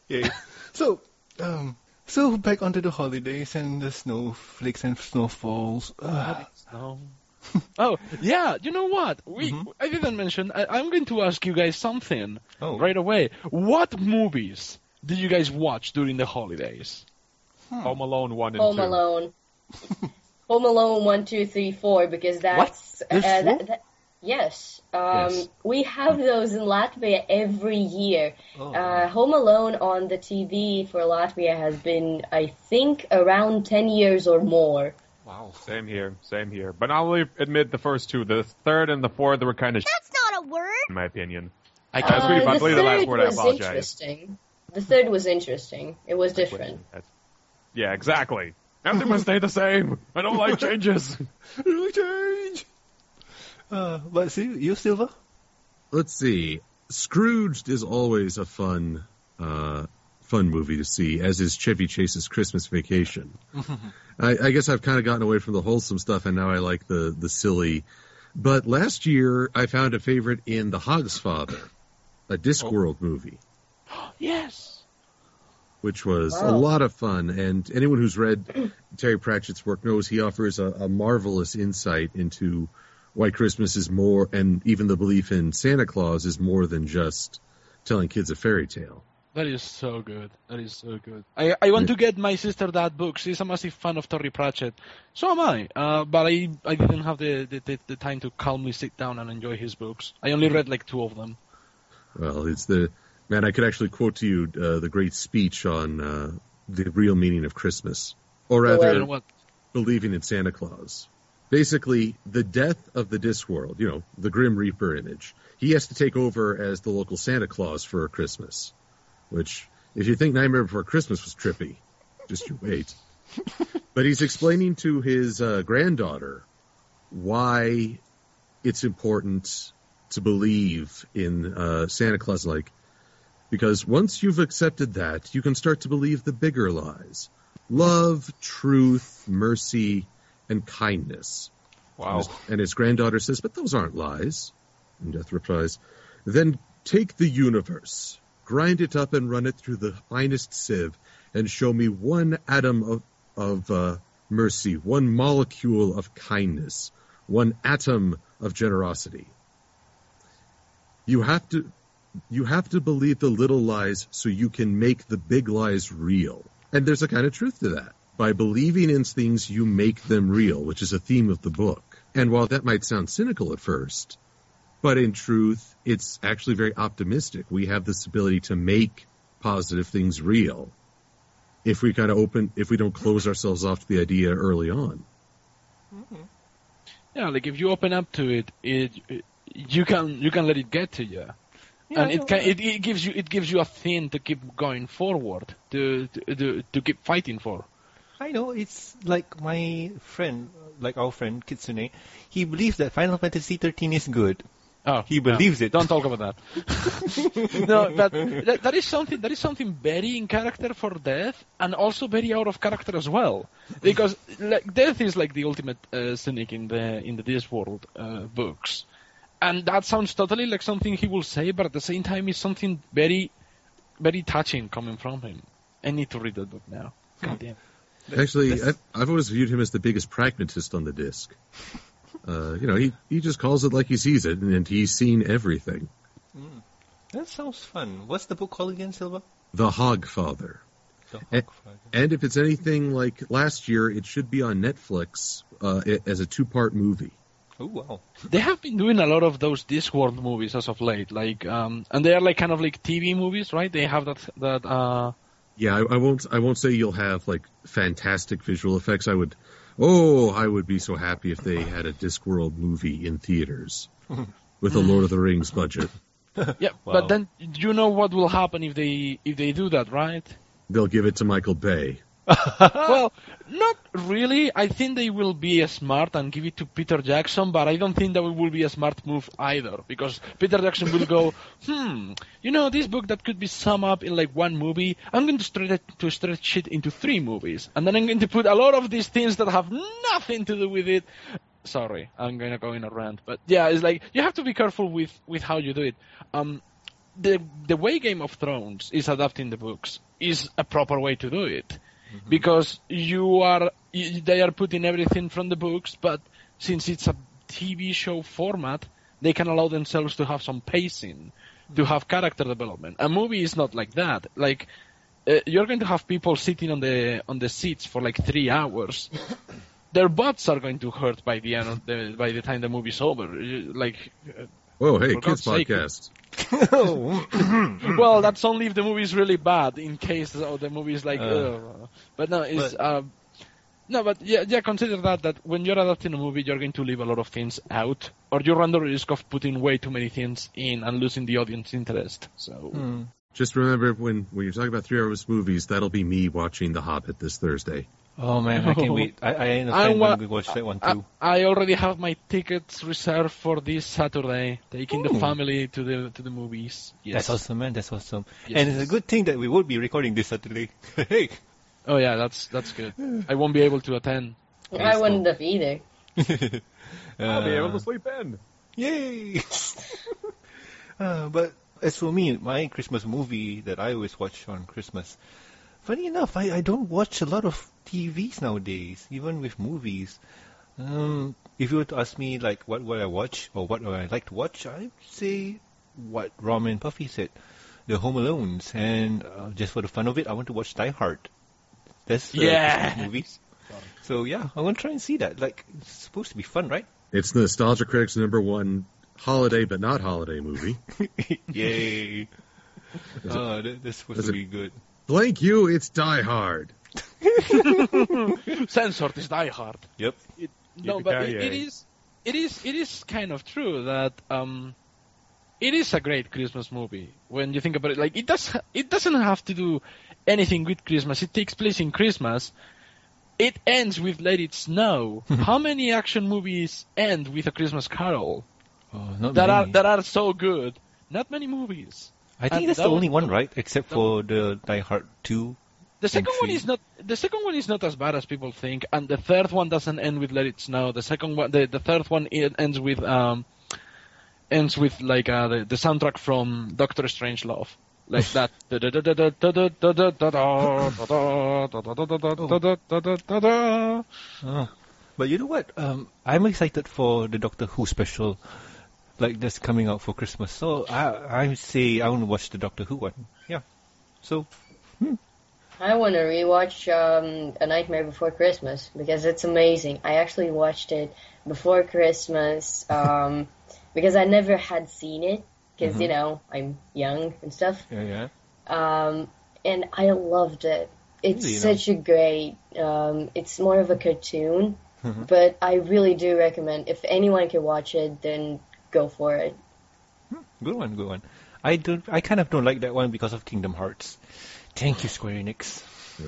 yeah. So, um, so back onto the holidays and the snowflakes and snowfalls. Uh, No. oh yeah, you know what? We Mhm. I didn't mention. I, I'm going to ask you guys something oh, right away. What movies did you guys watch during the holidays? Hmm. Home Alone one and Home two. Alone. Home Alone one, two, three, four, because that's There's uh, four? that, that, yes. Um, Yes. We have those in Latvia every year. Oh, Uh, Home Alone on the TV for Latvia has been, I think, around ten years or more. wow. Same here, same here. But I'll admit the first two, the third and the fourth, were kind of That's not a word. in my opinion. I That's Uh, really- if I the believe the last third word, I was apologize. interesting. The third was interesting. It was different. Yeah, exactly. Everything must stay the same. I don't like changes. Really change. Uh, but see, you Silver? Let's see. Scrooged is always a fun, uh, fun movie to see, as is Chevy Chase's Christmas Vacation. I, I guess I've kind of gotten away from the wholesome stuff, and now I like the the silly. But last year, I found a favorite in The Hog's Father, a Discworld movie, yes. which was a lot of fun. And anyone who's read Terry Pratchett's work knows he offers a, a marvelous insight into why Christmas is more, and even the belief in Santa Claus is more than just telling kids a fairy tale. That is so good. That is so good. I I want to get my sister that book. She's a massive fan of Terry Pratchett. So am I. Uh, but I I didn't have the, the, the, the time to calmly sit down and enjoy his books. I only read like two of them. Well, it's the man. I could actually quote to you uh, the great speech on uh, the real meaning of Christmas, or rather, believing in Santa Claus. Basically, the death of the Discworld, you know, the Grim Reaper image, he has to take over as the local Santa Claus for Christmas. Which, if you think Nightmare Before Christmas was trippy, just you wait. but he's explaining to his uh, granddaughter why it's important to believe in uh, Santa Claus, like, because once you've accepted that, you can start to believe the bigger lies love, truth, mercy, and kindness. Wow. And his granddaughter says, But those aren't lies. And Death replies, Then take the universe, grind it up and run it through the finest sieve, and show me one atom of, of uh, mercy, one molecule of kindness, one atom of generosity. You have to you have to believe the little lies so you can make the big lies real. And there's a kind of truth to that. By believing in things, you make them real, which is a theme of the book. And while that might sound cynical at first, but in truth, it's actually very optimistic. We have this ability to make positive things real if we kind of open, if we don't close ourselves off to the idea early on. Mm-hmm. Yeah, like if you open up to it, it, it you can you can let it get to you. Yeah, and it can it, it gives you it gives you a thing to keep going forward to to to, to keep fighting for. I know it's like my friend, like our friend Kitsune. He believes that Final Fantasy 13 is good. Oh, He believes it. Don't talk about that. no, but that, that is something that is something very in character for Death, and also very out of character as well. Because like, Death is like the ultimate uh, cynic in the in the Discworld uh, books, and that sounds totally like something he will say, but at the same time, it's something very, very touching coming from him. I need to read that book now. God damn. Actually, This- I've, I've always viewed him as the biggest pragmatist on the disc. Uh, you know, he, he just calls it like he sees it, and he's seen everything. That sounds fun. What's the book called again, Silver? The Hogfather. The Hogfather. And if it's anything like last year, it should be on Netflix uh, as a two-part movie. Oh wow. They have been doing a lot of those Discworld movies as of late, like, um, and they are like kind of like TV movies, right? They have that that uh, Yeah, I, I won't. I won't say you'll have like fantastic visual effects. I would. Oh, I would be so happy if they had a Discworld movie in theaters with a Lord of the Rings budget. Yeah, Wow. but then you know what will happen if they if they do that, right? They'll give it to Michael Bay. well, not really. I think they will be smart and give it to Peter Jackson, but I don't think that will be a smart move either, because Peter Jackson will go, hmm, you know, this book that could be summed up in like one movie, I'm going to stretch it, to stretch it into three movies, and then I'm going to put a lot of these things that have nothing to do with it. Sorry, I'm going to go in a rant, but yeah, it's like you have to be careful with with how you do it. Um, the the way Game of Thrones is adapting the books is a proper way to do it because you are y- they are putting everything from the books, but since it's a TV show format, they can allow themselves to have some pacing, to have character development. A movie is not like that. Like uh, you're going to have people sitting on the on the seats for like three hours. Their butts are going to hurt by the end of the by the time the movie's over. Like Oh, hey, For kids podcast. well, that's only if the movie is really bad. In case oh, the movie is like, Uh, but no, it's but- um, no, but yeah, yeah. Consider that that when you're adapting a movie, you're going to leave a lot of things out, or you run the risk of putting way too many things in and losing the audience interest. So Hmm. Just remember when when you're talking about three hours movies, that'll be me watching The Hobbit this Thursday. Oh man, I can't wait. I, I understand I wa- when we watch that one too. I already have my tickets reserved for this Saturday, taking the family to the to the movies. Yes. That's awesome, man. That's awesome. Yes, and it's a good thing that we will be recording this Saturday. hey. Oh yeah, that's that's good. I won't be able to attend. I wouldn't have either. I'll be able Uh, to sleep in. Yay! uh, but as for me, my Christmas movie that I always watch on Christmas, funny enough, I, I don't watch a lot of TVs nowadays, even with movies. Um, if you were to ask me like what would I watch or what would I like to watch, I'd say what Ramen Puffy said. the Home Alones, and uh, just for the fun of it, I want to watch Die Hard. That's the Yeah. Movies. So yeah, I want to try and see that. Like, it's supposed to be fun, right? It's Nostalgia Critics' number one holiday but not holiday movie. Yay! oh, that, that's supposed is to be good. Blank you, it's Die Hard. Censored is Die Hard. Yep. It, no, but it, it Yippee-ki-yay. is it is it is kind of true that um it is a great Christmas movie when you think about it. Like it does it doesn't have to do anything with Christmas. It takes place in Christmas. It ends with Let It Snow. How many action movies end with a Christmas Carol Oh, not that are that are so good? Not many movies. I think and that's that the only one, right? Except for the Die Hard 2. The second one is not the second one is not as bad as people think, and the third one doesn't end with Let It Snow. The second one, the, the third one, ends with um, ends with like uh, the, the soundtrack from Doctor Strangelove, like that. Oh. But you know what? Um, I'm excited for the Doctor Who special, like that's coming out for Christmas. So I I say I want to watch the Doctor Who one. Yeah. So I want to rewatch um, A Nightmare Before Christmas because it's amazing. I actually watched it before Christmas um, because I never had seen it because you know I'm young and stuff. yeah, yeah. Um, and I loved it. It's Really, you know? such a great. Um, it's more of a cartoon, Mhm. but I really do recommend if anyone can watch it, then go for it. Good one, good one. I don't. I kind of don't like that one because of Kingdom Hearts. Thank you, Square Enix.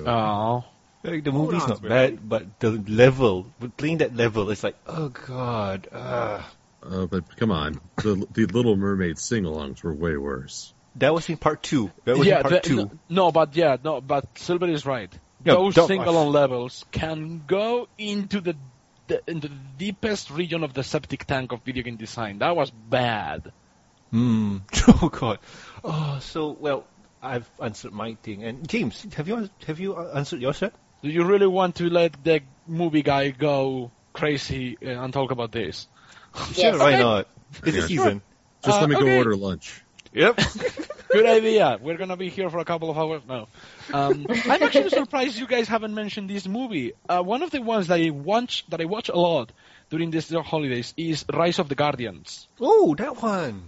Oh, Like the movie's not bad, but the level, playing that level, it's like, oh god. Uh, Uh, but come on, the the Little Mermaid sing-alongs were way worse. that was in part two. That was yeah. in part the- two. no, no, but yeah, no, but Silver is right. Yeah, Those sing-along levels can go into the, the into the deepest region of the septic tank of video game design. That was bad. Hmm. Oh god. Oh, so well, I've answered my thing. And James, have you have you uh, answered your set? Do you really want to let the movie guy go crazy uh, and talk about this? Yes. Sure, why not? It's Yeah, a season. Just Uh, let me go order lunch. Yep. Good idea. We're gonna be here for a couple of hours now. Um, I'm actually surprised you guys haven't mentioned this movie. Uh, one of the ones that I watch that I watch a lot during these holidays is Rise of the Guardians. oh, that one.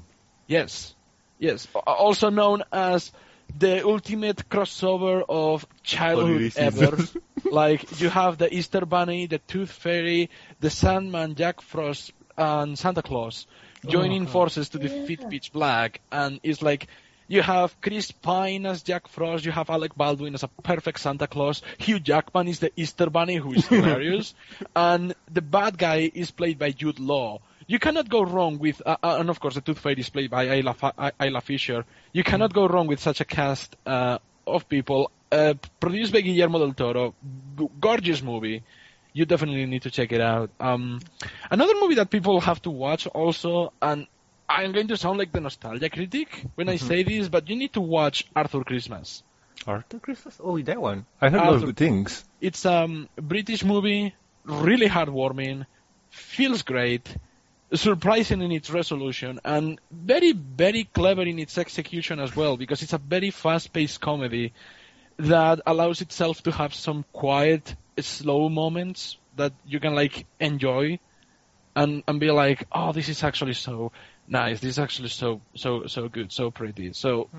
Yes, yes. Also known as the ultimate crossover of childhood Holiday ever. like you have the Easter Bunny, the Tooth Fairy, the Sandman, Jack Frost, and Santa Claus joining God. forces to defeat Yeah. Pitch Black, and it's like. You have Chris Pine as Jack Frost. You have Alec Baldwin as a perfect Santa Claus. Hugh Jackman is the Easter Bunny, who is hilarious, and the bad guy is played by Jude Law. You cannot go wrong with, uh, uh, and of course the Tooth Fairy is played by Isla, Fa- I- Isla Fisher. You cannot go wrong with such a cast uh, of people. Uh, produced by Guillermo del Toro, G- gorgeous movie. You definitely need to check it out. Um, another movie that people have to watch also, and I'm going to sound like the nostalgia critic when I say this, but you need to watch Arthur Christmas. Arthur Christmas? Oh, that one. I heard a lot of Arthur- good things. It's a um, British movie, really heartwarming, feels great, surprising in its resolution, and very, very clever in its execution as well, because it's a very fast-paced comedy that allows itself to have some quiet, slow moments that you can like enjoy, and and be like, oh, this is actually so nice. This is actually so so so good, so pretty. So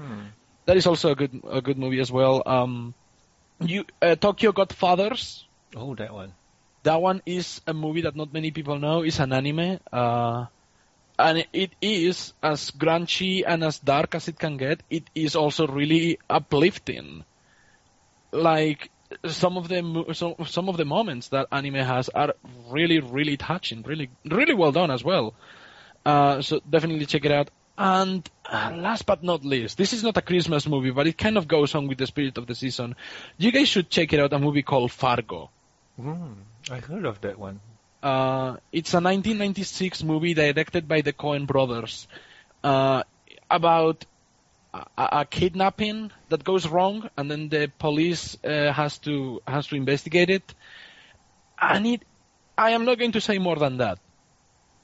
that is also a good a good movie as well. Um, you uh, Tokyo Godfathers. Oh, that one. That one is a movie that not many people know. It's an anime, uh, and it is as grungy and as dark as it can get. It is also really uplifting. Like some of the mo- some some of the moments that anime has are really really touching, really really well done as well. Uh, so definitely check it out. And uh, last but not least, this is not a Christmas movie, but it kind of goes on with the spirit of the season. You guys should check it out. A movie called Fargo. Hmm. I heard of that one. Uh, it's a 1996 movie directed by the Coen brothers uh, about a, a kidnapping that goes wrong, and then the police uh, has to has to investigate it. And it, I am not going to say more than that.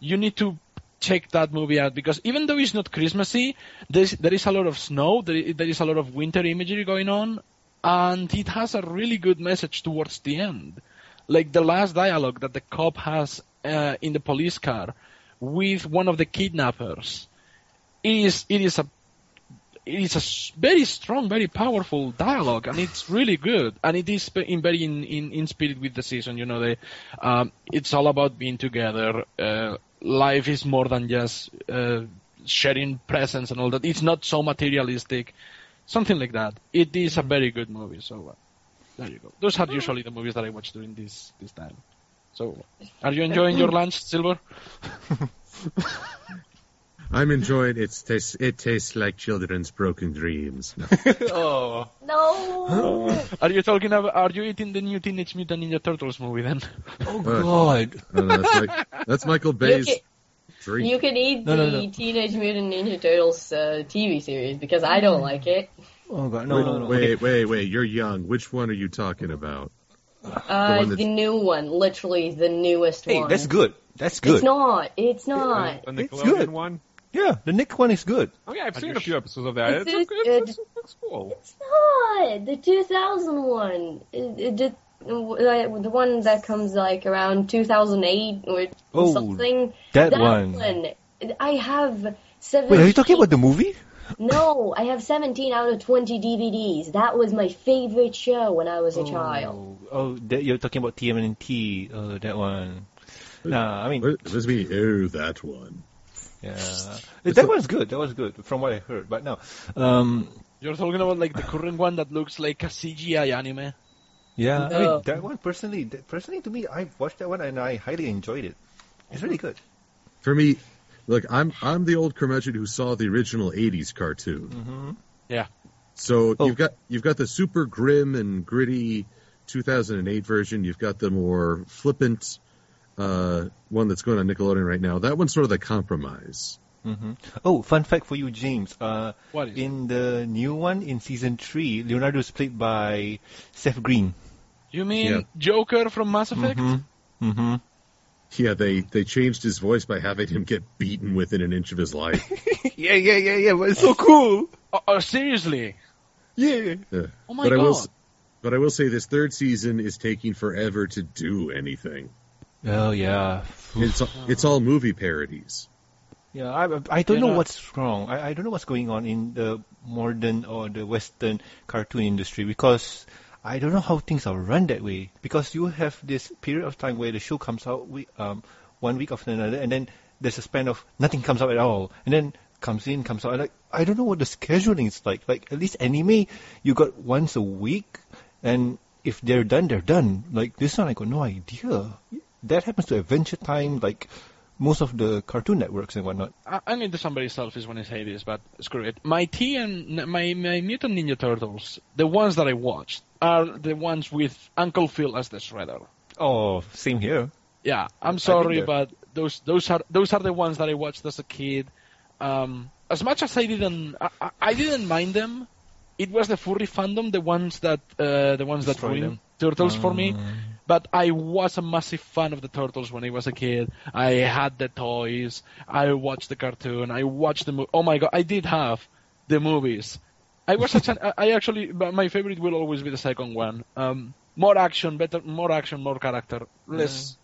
You need to check that movie out because even though it's not Christmassy, there's, there is a lot of snow, there, is a lot of winter imagery going on, and it has a really good message towards the end. Like the last dialogue that the cop has uh, in the police car with one of the kidnappers. It is, it is a it is a very strong, very powerful dialogue, and it's really good. And it is in very in, in, in spirit with the season. You know, the um, it's all about being together. Uh, life is more than just uh, sharing presents and all that. It's not so materialistic, something like that. It is a very good movie. So uh, there you go. Those are usually the movies that I watch during this this time. So, are you enjoying your lunch, Silver? I'm enjoying it. Tastes, it tastes like children's broken dreams. No. oh. No. Are you talking about? Are you eating the new Teenage Mutant Ninja Turtles movie then? Oh Uh, God. No, no, that's, like, that's Michael Bay's can- dream. You can eat No, the no, no. Teenage Mutant Ninja Turtles uh, TV series because I don't like it. Oh God. No, wait, no, no. wait, Okay. wait, wait. You're young. Which one are you talking about? Uh, one the, new one, literally the newest Hey, one. that's good. That's good. It's not. It's not. The It's Nickelodeon good. one. Yeah, the Nick one is good. Oh yeah, I've Are seen a few sh- episodes of that. It's- It's, it's, it's- it's, it's cool. It's not the 2000 one. It, it did, uh, the one that comes like around 2008 or Oh, something. that that one. I have seven. Wait, are you talking about the movie? No, I have 17 out of 20 DVDs. That was my favorite show when I was a child. Oh, oh that, you're talking about TMNT. Oh, that one. Nah, I mean, What does me? Oh, that one. Yeah, that was good. That was good from what I heard. But no, um, You're talking about like the current one that looks like a CGI anime. yeah, I mean that one personally, that, personally to me, I watched that one and I highly enjoyed it. It's really good. For me, look, I'm I'm the old curmudgeon who saw the original '80s cartoon. hmm Yeah. So Oh. you've got you've got the super grim and gritty 2008 version. You've got the more flippant uh, one that's going on Nickelodeon right now. That one's sort of the compromise. hmm Oh, fun fact for you, James. Uh, What is it? in the new one in season three, Leonardo is played by Seth Green. You mean Yeah. Joker from Mass Effect? Mm-hmm. Mm-hmm. Yeah, they they changed his voice by having him get beaten within an inch of his life. yeah, yeah, yeah, yeah. But it's so cool. Oh, oh, seriously? Yeah. Yeah. Oh my but I god. will but I will say this third season is taking forever to do anything. Oh yeah. It's it's all movie parodies. Yeah, I I don't You know know- what's wrong. I, I don't know what's going on in the modern or the Western cartoon industry because I don't know how things are run that way. Because you have this period of time where the show comes out we, um, one week after another, and then there's a span of nothing comes out at all, and then comes in, comes out. Like I don't know what the scheduling is like. Like at least anime, you got once a week, and if they're done, they're done. Like this one, I got no idea. That happens to Adventure Time, like most of the Cartoon Networks and whatnot. I, I need to somebody selfish when I say this, but screw it. My T and my my Mutant Ninja Turtles, the ones that I watched, are the ones with Uncle Phil as the Shredder. Oh, same here. Yeah, I'm sorry, but those those are those are the ones that I watched as a kid. Um, as much as I didn't, I, I- didn't mind them. It was the furry fandom, the ones that uh, the ones that Destroyed ruined them. turtles for me. Mm. But I was a massive fan of the turtles when I was a kid. I had the toys. I watched the cartoon. I watched the movie. Oh my god, I did have the movies. I was such an. I I actually, my favorite will always be the second one. Um, more action, better, more action, more character, less,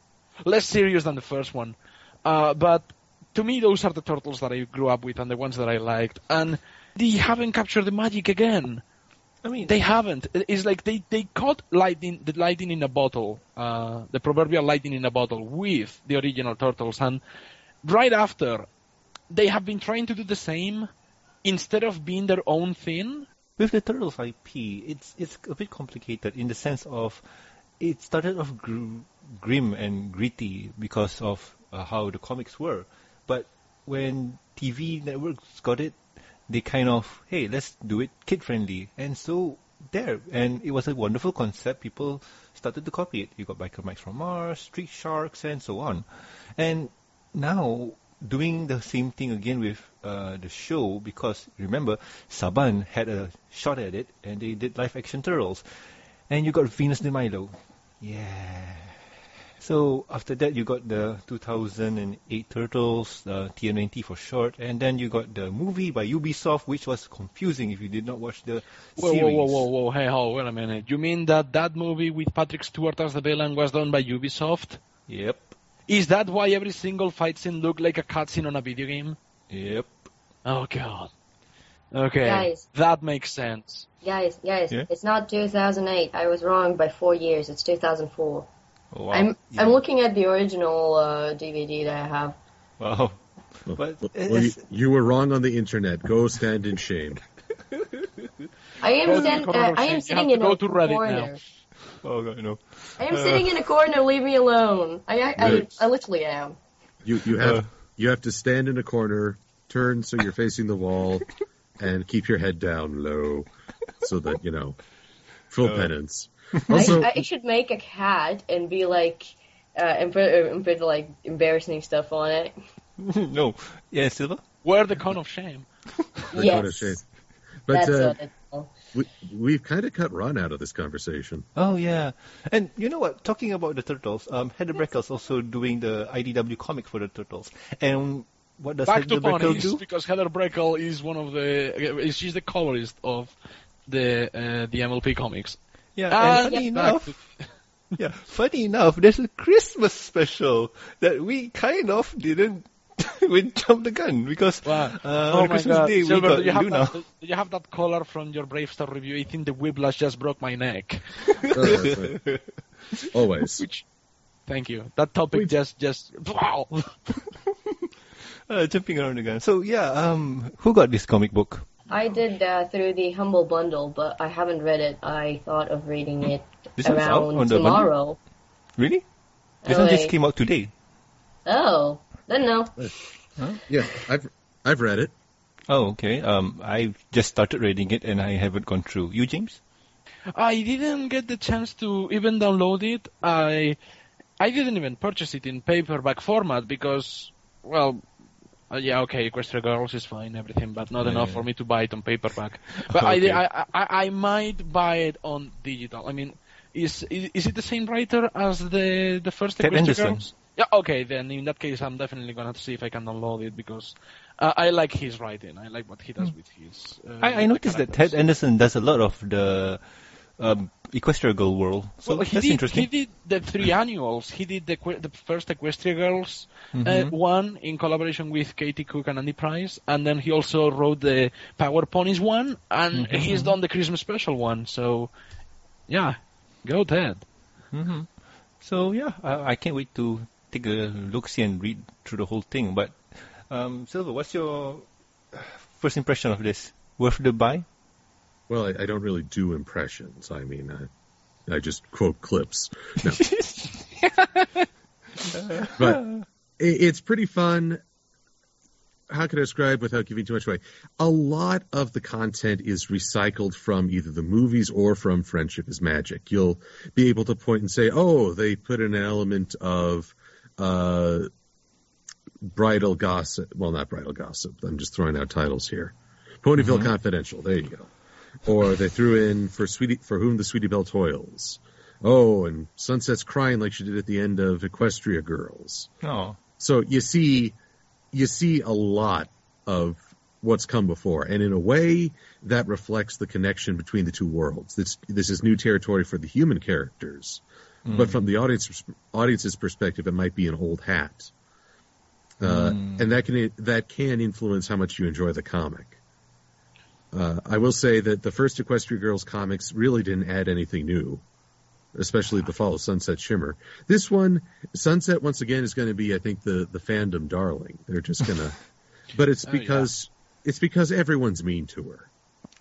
less serious than the first one. Uh, but to me, those are the turtles that I grew up with and the ones that I liked. And they haven't captured the magic again. I mean, They haven't. It's like they, they caught lightning, the lightning in a bottle, uh, the proverbial lightning in a bottle with the original turtles, and right after, they have been trying to do the same instead of being their own thing. with the Turtles IP, it's it's a bit complicated in the sense of it started off gr- grim and gritty because of uh, how the comics were, but when TV networks got it, they kind of hey let's do it kid friendly, and so there, and it was a wonderful concept. People started to copy it. You got Biker Mice from Mars, Street Sharks, and so on, and now doing the same thing again with uh, the show because remember Saban had a shot at it and they did live action turtles, and you got Venus de Milo. Yeah. So after that, you got the 2008 Turtles, uh, TMNT for short, and then you got the movie by Ubisoft, which was confusing if you did not watch the Whoa, series. whoa, whoa, whoa, whoa! Hey, hold, wait a minute. You mean that that movie with Patrick Stewart as the villain was done by Ubisoft? Yep, Is that why every single fight scene looked like a cutscene on a video game? yep. Oh god. Okay, Guys. that makes sense. Guys, guys, Yeah? it's not 2008. I was wrong by four years. It's 2004. Wow. I'm Yeah. I'm looking at the original uh, DVD that I have. Wow. But well, you, you were wrong on the internet. Go stand in shame. I am Go stand, uh, I am sitting in a to Reddit now. corner. Oh god, no. I am Uh. sitting in a corner. Leave me alone. I I, I, I literally am. You you have Uh. you have to stand in a corner, turn so you're facing the wall, and keep your head down low, so that you know full Uh. penance. Also, I, I should make a cat and be like, uh, and put uh, and put like embarrassing stuff on it. no. Yeah, Silver? Wear the cone of shame. Like, yes, what a shame. but that's uh, what it's called. we, we've kind of cut Ron out of this conversation. Oh yeah. And you know what? Talking about the Turtles, um, Heather Breckel's also doing the IDW comic for the Turtles. And what does Back Heather Breckel ponies, do? because Heather Breckel is one of the, uh, she's the colorist of the uh, the MLP comics. Yeah, Ah, and funny yeah, enough, to- yeah, funny enough, there's a Christmas special that we kind of didn't we jumped the gun because Wow. uh, oh on Christmas god, Day we Silver, got do you have Luna. that? Do you have that collar from your BraveStarr review? I think the whiplash just broke my neck. Right. Always. Which, thank you. That topic We- just just wow. uh, jumping around again. So yeah, um, who got this comic book? I did uh, through the Humble Bundle, but I haven't read it. I thought of reading it This one's out around on the bundle? tomorrow. Really? This Oh, one just came out today. Oh, then no. Yeah, I've I've read it. Oh, okay. Um, I just started reading it and I haven't gone through. You, James? I didn't get the chance to even download it. I I didn't even purchase it in paperback format because, well, uh, yeah, okay, Equestria Girls is fine, everything, but not Yeah, enough yeah. for me to buy it on paperback. But Okay. I, I, I, I might buy it on digital. I mean, is is, is it the same writer as the the first Ted. Girls? Yeah, okay, then in that case, I'm definitely gonna see if I can download it because uh, I like his writing. I like what he does with his. Uh, I, I noticed that. Ted Anderson does a lot of the um, Equestria Girl world. So well, he that's did, interesting. He did the three annuals. He did the the first Equestria Girls uh, Mhm. one in collaboration with Katie Cook and Andy Price, and then he also wrote the Power Ponies one, and Mhm, he's done the Christmas special one. So, yeah, go Ted. hmm So yeah, I, I can't wait to take a look see and read through the whole thing. But um, Silver, what's your first impression of this? Worth the buy? Well, I, I don't really do impressions. I mean, I, I just quote clips. No. but it, it's pretty fun. How can I describe without giving too much away? A lot of the content is recycled from either the movies or from Friendship is Magic. You'll be able to point and say, oh, they put in an element of uh, bridal gossip. Well, not bridal gossip. I'm just throwing out titles here. Ponyville Confidential. There you go. Or they threw in for Sweetie, for whom the Sweetie Belle toils. Oh, and Sunset's crying like she did at the end of Equestria Girls. Oh, So you see, you see a lot of what's come before, and in a way, that reflects the connection between the two worlds. This this is new territory for the human characters, but from the audience audience's perspective, it might be an old hat, uh, and that can that can influence how much you enjoy the comic. Uh, I will say that the first Equestria Girls comics really didn't add anything new, especially the fall of Sunset Shimmer. This one, Sunset, once again, is going to be, I think, the, the fandom darling. They're just going to, but it's Oh, yeah. because, it's because everyone's mean to her.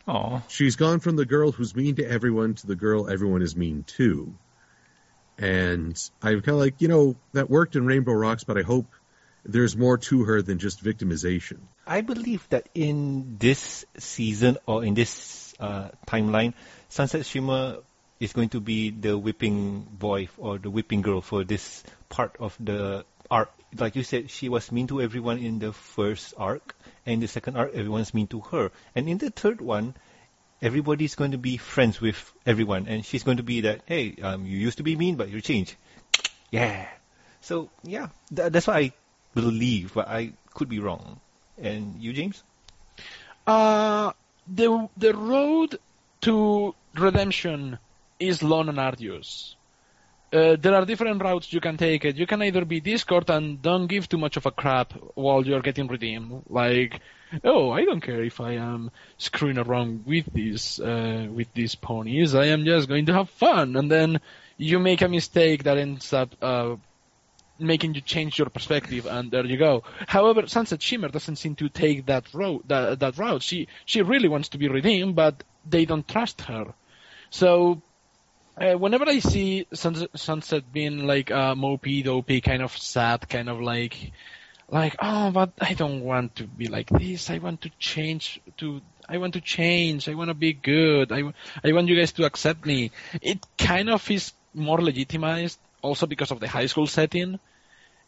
oh, She's gone from the girl who's mean to everyone to the girl everyone is mean to. And I'm kind of like, you know, that worked in Rainbow Rocks, but I hope there's more to her than just victimization. I believe that in this season or in this uh, timeline, Sunset Shimmer is going to be the whipping boy or the whipping girl for this part of the arc. Like you said, she was mean to everyone in the first arc, and the second arc, everyone's mean to her. And in the third one, everybody's going to be friends with everyone, and she's going to be that, hey, um, you used to be mean, but you changed. Yeah. So yeah, tha that's what I believe, but I could be wrong. And you, James? Uh, the the road to redemption is long and arduous. Uh, there are different routes you can take it. You can either be Discord and don't give too much of a crap while you're getting redeemed. Like, oh, I don't care if I am screwing around with these uh, with these ponies. I am just going to have fun. And then you make a mistake that ends up uh, making you change your perspective, and there you go. However, Sunset Shimmer doesn't seem to take that route. That, that route. She she really wants to be redeemed, but they don't trust her. So uh, whenever I see Sunset, Sunset being like a mopey, dopey, kind of sad, kind of like, like, oh, but I don't want to be like this. I want to change to, I want to change. I want to be good. I, I want you guys to accept me. It kind of is more legitimized also because of the high school setting.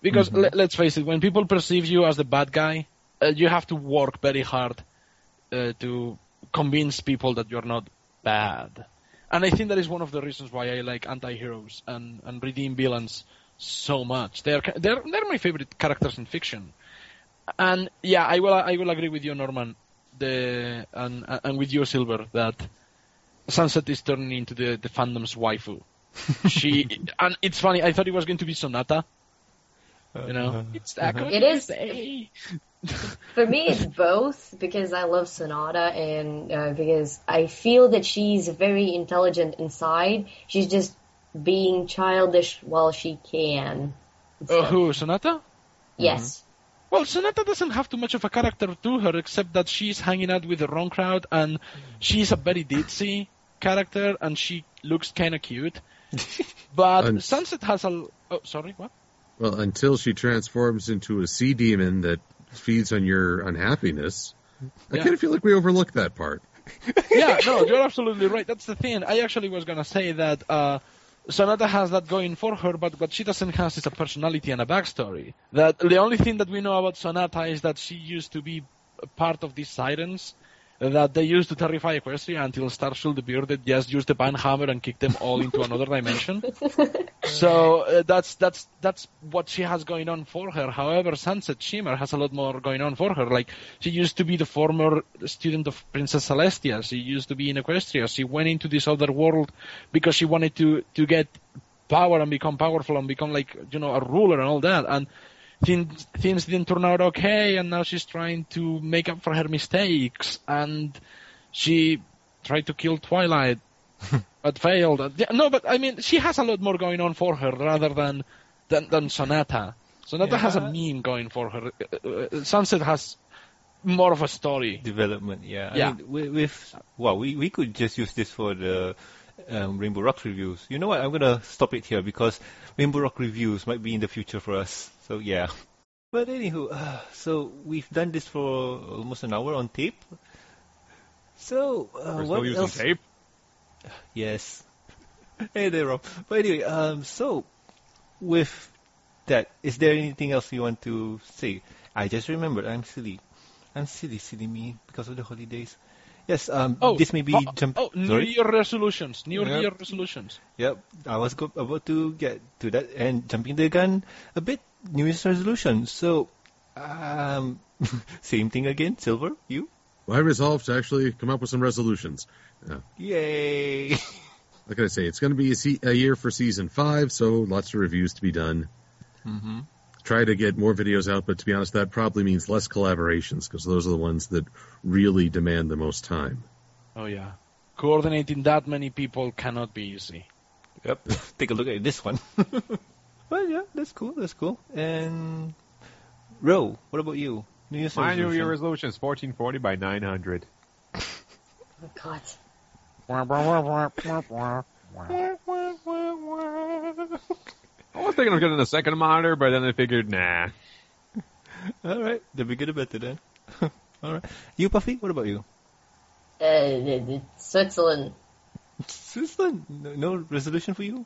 Because Mhm. let, let's face it, when people perceive you as the bad guy, uh, you have to work very hard uh, to convince people that you're not bad. And I think that is one of the reasons why I like anti-heroes and, and redeem villains so much. They're, they're, they're my favorite characters in fiction. And yeah, I will, I will agree with you, Norman, the, and, and with you, Silver, that Sunset is turning into the, the fandom's waifu. She, and it's funny, I thought it was going to be Sonata, you know? Uh, It's that uh-huh. good. It is- day. For me, it's both because I love Sonata and uh, because I feel that she's very intelligent inside. She's just being childish while she can. Uh, who, Sonata? Yes. Well, Sonata doesn't have too much of a character to her, except that she's hanging out with the wrong crowd, and she's a very ditzy character, and she looks kind of cute. But And- Sunset has a. Oh, sorry, what? Well, until she transforms into a sea demon that feeds on your unhappiness, I Yeah. kind of feel like we overlooked that part. yeah, no, you're absolutely right. That's the thing. I actually was gonna say that uh, Sonata has that going for her, but what she doesn't have is a personality and a backstory. That the only thing that we know about Sonata is that she used to be part of these sirens that they used to terrify Equestria until Star Swirl the Bearded just used the banhammer and kicked them all into another dimension. So uh, that's that's that's what she has going on for her. However, Sunset Shimmer has a lot more going on for her. Like she used to be the former student of Princess Celestia. She used to be in Equestria. She went into this other world because she wanted to to get power and become powerful and become like you know a ruler and all that. And things things didn't turn out okay. And now she's trying to make up for her mistakes. And she tried to kill Twilight but failed. No, but I mean, she has a lot more going on for her rather than than, than Sonata. Sonata has a Yeah. meme going for her. Uh, uh, Sunset has more of a story. development. Yeah. I Yeah. mean, with, with well, we we could just use this for the um, Rainbow Rock reviews. You know what? I'm gonna stop it here because Rainbow Rock reviews might be in the future for us. So yeah. But anywho, uh, so we've done this for almost an hour on tape. So uh, We're what still using else? tape. Yes. hey there, Rob. But anyway, um, so with that, is there anything else you want to say? I just remembered. I'm silly. I'm silly, silly me, because of the holidays. Yes. Um. Oh, this may be oh, jump. oh, New Sorry. Year resolutions. New Yep. Year resolutions. Yep. I was go- about to get to that and jumping the gun a bit. New Year's resolution. So, um, same thing again. Silver, you. I resolved to actually come up with some resolutions. Yay! Like I say, it's going to be a, se- a year for season five, so lots of reviews to be done. mm-hmm. Try to get more videos out, but to be honest, that probably means less collaborations because those are the ones that really demand the most time. Oh yeah. Coordinating that many people cannot be easy. Yep. Take a look at this one. Well, yeah, that's cool. That's cool. And Ro, what about you? New Year's My New Year resolution. resolution is 1440 by 900. Oh, God. I was thinking of getting a second monitor, but then I figured, nah. All right, the bigger the better then. All right, you Puffy, what about you? Uh, Switzerland. Switzerland, no, no resolution for you?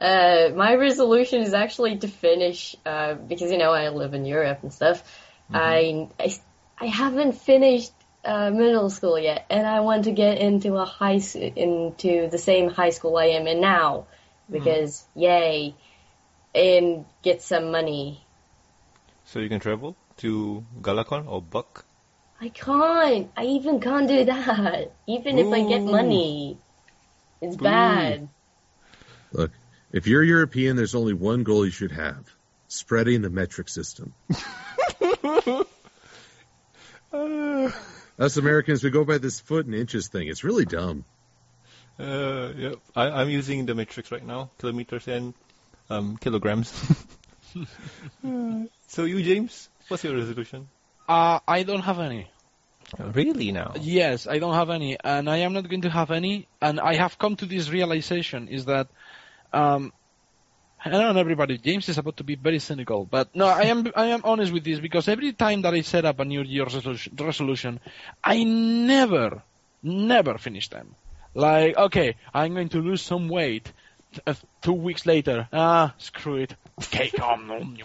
Uh, my resolution is actually to finish, uh, because, you know, I live in Europe and stuff. I, I, I haven't finished, uh, middle school yet, and I want to get into a high, into the same high school I am in now. Because, yay. and get some money. So you can travel to Galacon or Buck. I can't. I even can't do that. Even if I get money, it's Ooh. bad. Look, if you're European, there's only one goal you should have: spreading the metric system. Uh, Us Americans, we go by this foot and inches thing. It's really dumb. uh, yep. I, I'm using the matrix right now, kilometers and um, kilograms. Uh, so you, James, what's your resolution? Uh, I don't have any. Really now? Yes, I don't have any, and I am not going to have any. And I have come to this realization: is that, um, I don't know everybody. James is about to be very cynical, but no, I am. I am honest with this because every time that I set up a New Year's resolution, resolution I never, never finish them. Like, okay, I'm going to lose some weight. Uh, two weeks later, ah, screw it. Cake on.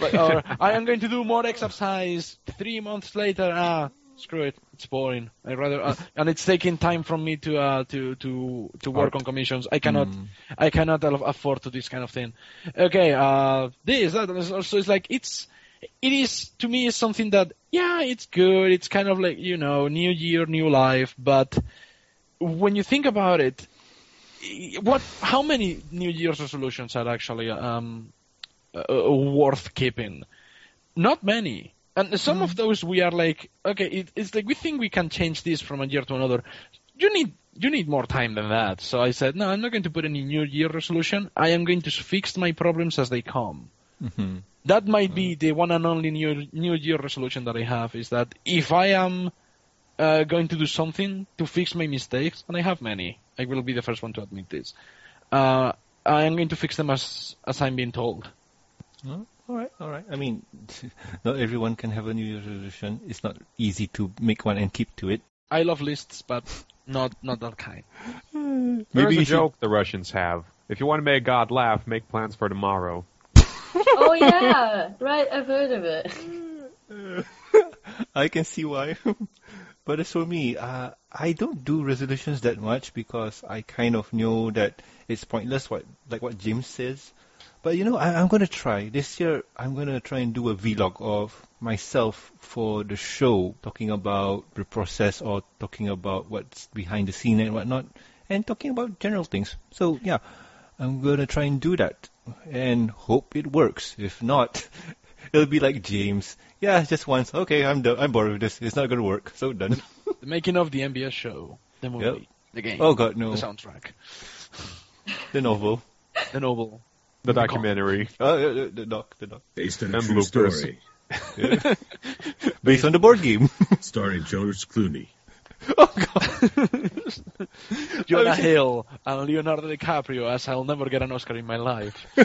Like, or I am going to do more exercise. Three months later, ah, screw it. It's boring. I rather, uh, and it's taking time from me to uh, to to to work Art. on commissions. I cannot, Mm. I cannot afford to this kind of thing. Okay, uh, this that is also it's like it's it is to me is something that yeah, it's good. It's kind of like you know, new year, new life. But when you think about it, what how many New Year's resolutions are actually um, uh, worth keeping? Not many. And some of those we are like, okay, it, it's like we think we can change this from a year to another. You need you need more time than that. So I said, no, I'm not going to put any New Year resolution. I am going to fix my problems as they come. hmm That might be the one and only New New Year resolution that I have is that if I am uh, going to do something to fix my mistakes, and I have many, I will be the first one to admit this. Uh, I am going to fix them as as I'm being told. All right, all right. I mean, not everyone can have a New Year's resolution. It's not easy to make one and keep to it. I love lists, but not not that kind. There's Maybe a you should- joke the Russians have. If you want to make God laugh, make plans for tomorrow. oh yeah, right. I've heard of it. I can see why. but as for me, uh, I don't do resolutions that much because I kind of know that it's pointless. What like what James says. But you know, I, I'm gonna try this year. I'm gonna try and do a vlog of myself for the show, talking about the process or talking about what's behind the scene and whatnot, and talking about general things. So yeah, I'm gonna try and do that and hope it works. If not, it'll be like James. Yeah, just once. Okay, I'm done. I'm bored with this. It's not gonna work. So done. The making of the MBS show, the movie, Yep. the game, oh God, no. the soundtrack, The novel. the novel. The The documentary. Oh, yeah, the, the doc. The doc. Based on a true bloopers. story, Yeah. Based on the board game. starring George Clooney. oh God. Jonah Okay. Hill and Leonardo DiCaprio, as I'll never get an Oscar in my life. but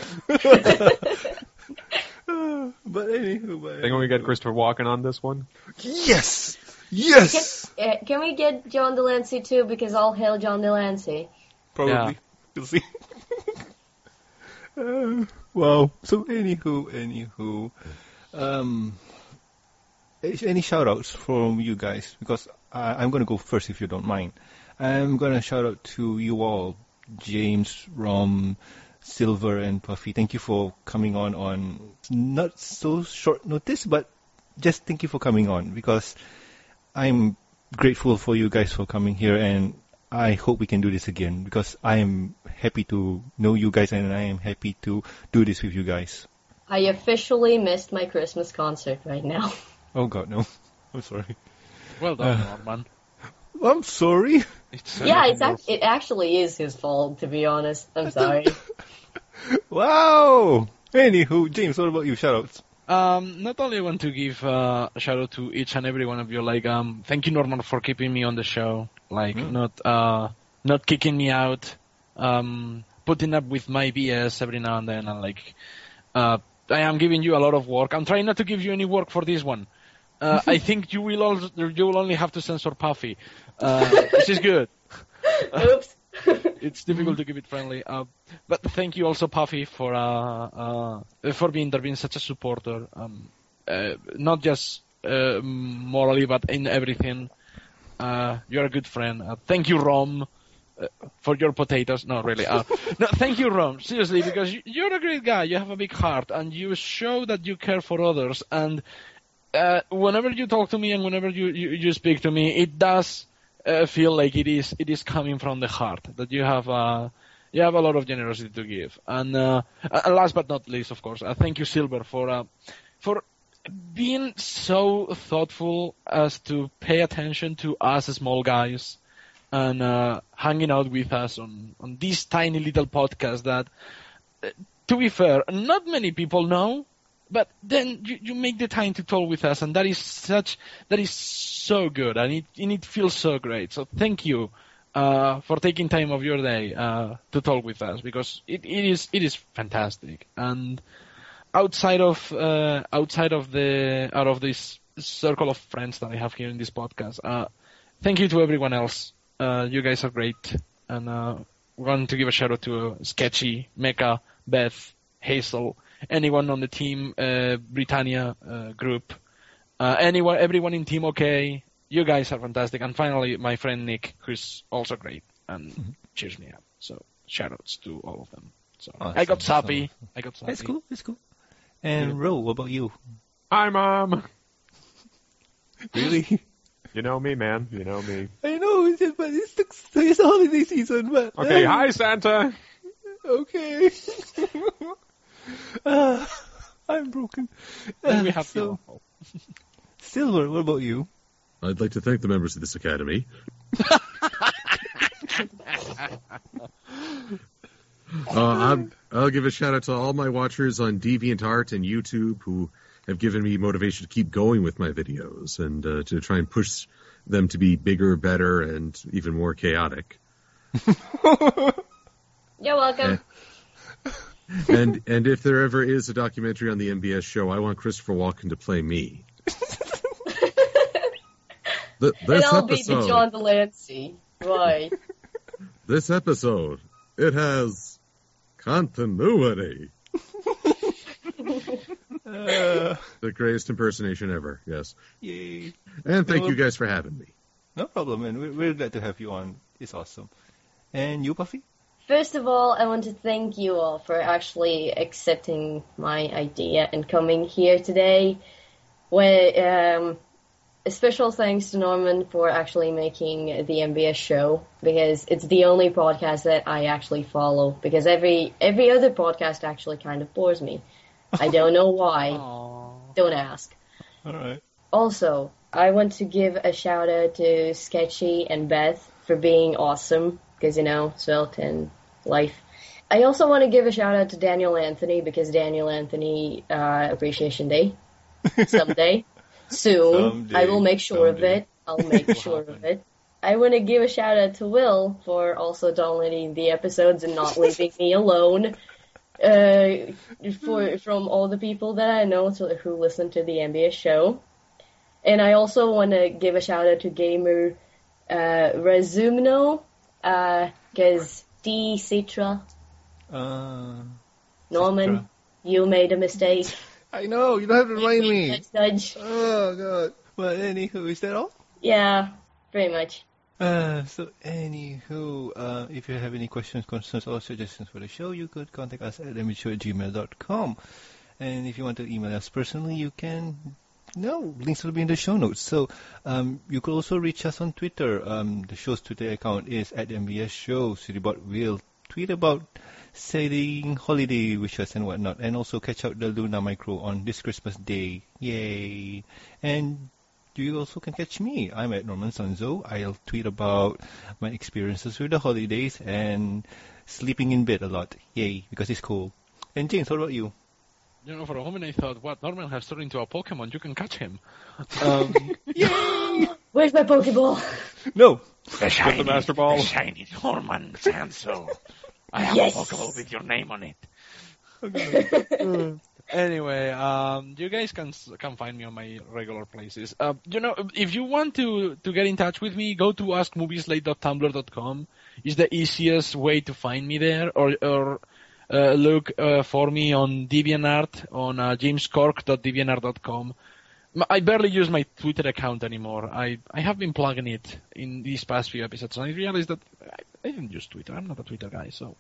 anywho, but Think we get Christopher Walken on this one? Yes. Yes. Can, uh, can we get John de Lancie too? Because I'll hail John de Lancie. Probably. Yeah. We'll see. Uh, wow. So anywho, anywho, um, any shout outs from you guys? Because I, I'm gonna go first if you don't mind. I'm gonna shout out to you all, James, Rom, Silver, and Puffy. Thank you for coming on on not so short notice, but just thank you for coming on because I'm grateful for you guys for coming here and I hope we can do this again because I am happy to know you guys and I am happy to do this with you guys. I officially missed my Christmas concert right now. Oh god, no. I'm sorry. Well done, Uh. Norman. I'm sorry. It's, yeah, it's act- it actually is his fault, to be honest. I'm sorry. Wow. Anywho, James, what about you? Shoutouts. Um, not only I want to give uh, a shout out to each and every one of you, like um, thank you Norman for keeping me on the show, like Mm. not uh, not kicking me out, um, putting up with my BS every now and then, and like uh, I am giving you a lot of work. I'm trying not to give you any work for this one. Uh, I think you will all, you will only have to censor Puffy, uh, which is good. Oops. it's difficult to keep it friendly. Uh, but thank you also, Puffy, for uh, uh, for being there, being such a supporter. Um, uh, not just uh, morally, but in everything. Uh, you're a good friend. Uh, thank you, Rom, uh, for your potatoes. No, really. Uh, no, thank you, Rom. Seriously, because you, you're a great guy. You have a big heart, and you show that you care for others. And uh, whenever you talk to me and whenever you, you, you speak to me, it does uh, feel like it is it is coming from the heart. That you have uh, you have a lot of generosity to give. And, uh, and last but not least, of course, uh, thank you, Silver, for uh, for being so thoughtful as to pay attention to us small guys and uh, hanging out with us on, on this tiny little podcast that, uh, to be fair, not many people know, but then you, you make the time to talk with us, and that is such that is so good, and it and it feels so great. So thank you uh, for taking time of your day uh, to talk with us because it, it is it is fantastic. And outside of uh, outside of the out of this circle of friends that I have here in this podcast, uh, thank you to everyone else. Uh, you guys are great, and uh, want to give a shout out to Sketchy, Mecca, Beth, Hazel, anyone on the team, uh, Britannia uh, group, uh, anyone, everyone in Team OK. You guys are fantastic, and finally, my friend Nick, who's also great and cheers me up. So shout outs to all of them. So I got sappy. awesome. I got sappy. That's cool. It's cool. And Ro, what about you? Hi, mom. Really? You know me, man. You know me. I know, it's just, but it's the, it's the holiday season, but Okay, um, hi, Santa. Okay. uh, I'm broken. Then we Uh, have so, you. Silver. What about you? I'd like to thank the members of this academy. Uh, I'm, I'll give a shout out to all my watchers on DeviantArt and YouTube who have given me motivation to keep going with my videos and uh, to try and push them to be bigger, better, and even more chaotic. You're welcome. And and if there ever is a documentary on the MBS show, I want Christopher Walken to play me. Th- and I'll be the episode, John de Lancie. Right. this episode, it has continuity. Uh, The greatest impersonation ever, yes. yay. And thank Well- you guys for having me. No problem, and We're, we're glad to have you on. It's awesome. And you, Puffy? First of all, I want to thank you all for actually accepting my idea and coming here today. Where, um, a special thanks to Norman for actually making the MBS show because it's the only podcast that I actually follow because every every other podcast actually kind of bores me. I don't know why. Aw. Don't ask. All right. Also, I want to give a shout out to Sketchy and Beth for being awesome because you know Svelte and life. I also want to give a shout out to Daniel Anthony because Daniel Anthony uh, Appreciation Day someday soon. Someday, I will make sure someday. of it. I'll make sure of it. I want to give a shout out to Will for also downloading the episodes and not leaving me alone. Uh, for from all the people that I know to, who listen to the MBS show, and I also want to give a shout out to Gamer uh, Resumno, because D Citra Uh, Norman, Citra. you made a mistake. I know. You don't have to remind me. Nudge. Oh, God. Well, anywho, is that all? Yeah, pretty much. Uh, so anywho, uh, if you have any questions, concerns, or suggestions for the show, you could contact us at amateur at gmail.com. And if you want to email us personally, you can. No, links will be in the show notes. So um, you could also reach us on Twitter. Um, the show's Twitter account is at MBS Show. Citybot will tweet about sailing holiday wishes and whatnot, and also catch out the Luna Micro on this Christmas Day. Yay! And you also can catch me. I'm at Norman Sanzo. I'll tweet about my experiences with the holidays and sleeping in bed a lot. Yay, because it's cool. And James, what about you? You know, for a moment I thought, what, Norman has turned into a Pokemon, you can catch him. Um, Yay! Where's my Pokeball? No. The Get the Master Ball. shiny Norman Sanzo. I have Yes. a Pokeball with your name on it. Anyway, um, you guys can s- can find me on my regular places. Uh, you know, if you want to to get in touch with me, go to askmovieslate.tumblr.com. Is the easiest way to find me there, or or uh, look uh, for me on DeviantArt on uh, jamescork.deviantart.com. I barely use my Twitter account anymore. I, I have been plugging it in these past few episodes, and I realized that I, I didn't use Twitter. I'm not a Twitter guy, so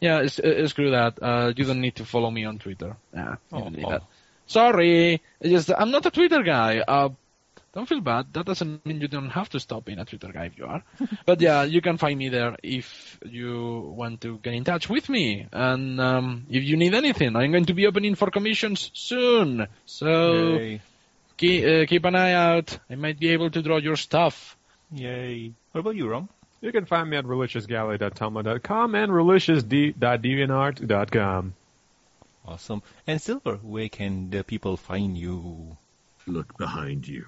yeah, it's, uh, screw that. Uh, you don't need to follow me on Twitter. Nah, you Oh, oh. Sorry, it's just I'm not a Twitter guy. Uh, don't feel bad. That doesn't mean you don't have to stop being a Twitter guy if you are. but yeah, you can find me there if you want to get in touch with me. And um, if you need anything, I'm going to be opening for commissions soon. So Yay. Keep, uh, keep an eye out. I might be able to draw your stuff. Yay. What about you, Rom? You can find me at reliciousgalley.tumblr.com and reliciousd.deviantart.com. Awesome. And Silver, where can the people find you? Look behind you.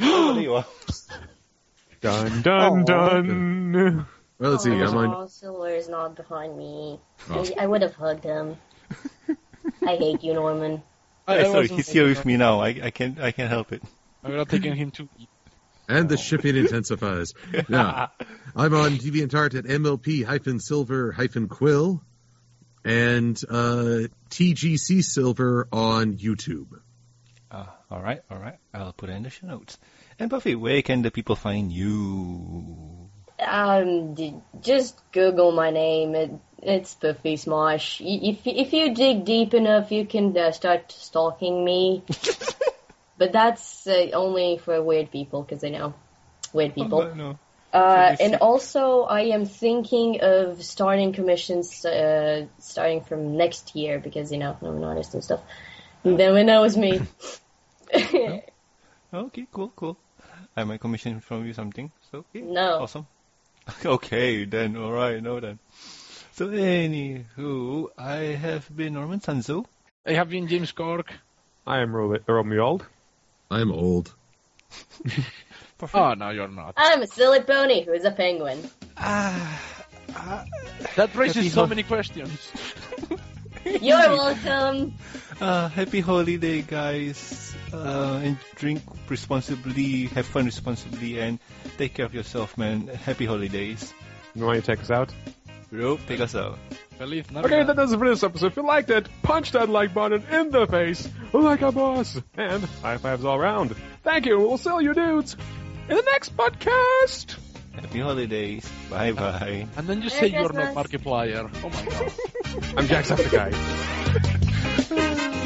oh, there you are. Dun dun Aw. dun. Well, let's see. I'm on. Oh, Silver is not behind me. Oh. I, I would have hugged him. I hate you, Norman. I, Yeah, I sorry, wasn't he's here with thinking me now. I, I can't I can't help it. of- I would have taken him to eat. And the shipping intensifies. Yeah. I'm on DeviantArt at MLP-Silver-Quill and uh, TGC Silver on YouTube. Uh, all right, all right. I'll put it in the show notes. And Puffy, where can the people find you? Um, just Google my name. It, it's Puffy Smosh. If if you dig deep enough, you can uh, start stalking me. but that's uh, only for weird people, because I know weird people. Oh, no. Uh, and also, I am thinking of starting commissions uh, starting from next year because you know I'm an artist and stuff. And then when that was me. Okay, cool, cool. I might commission from you something. So yeah, No. awesome. okay, then all right, no then. So anywho, I have been Norman Sanzo. I have been James Corck. I am Ro- Romuald. I'm old. Oh, no, you're not. I'm a silly pony who is a penguin. Ah, ah, That raises so ho- many questions. You're welcome. uh, happy holiday, guys. Uh, and drink responsibly, have fun responsibly, and take care of yourself, man. Happy holidays. You want to take us out? Bro, take us out. Okay, that does it for this episode. If you liked it, punch that like button in the face like a boss. And high fives all around. Thank you. We'll see you dudes in the next podcast. Happy holidays. Bye bye. And then you Merry say you're no Christmas. Markiplier. Oh my god. I'm Jacksepticeye.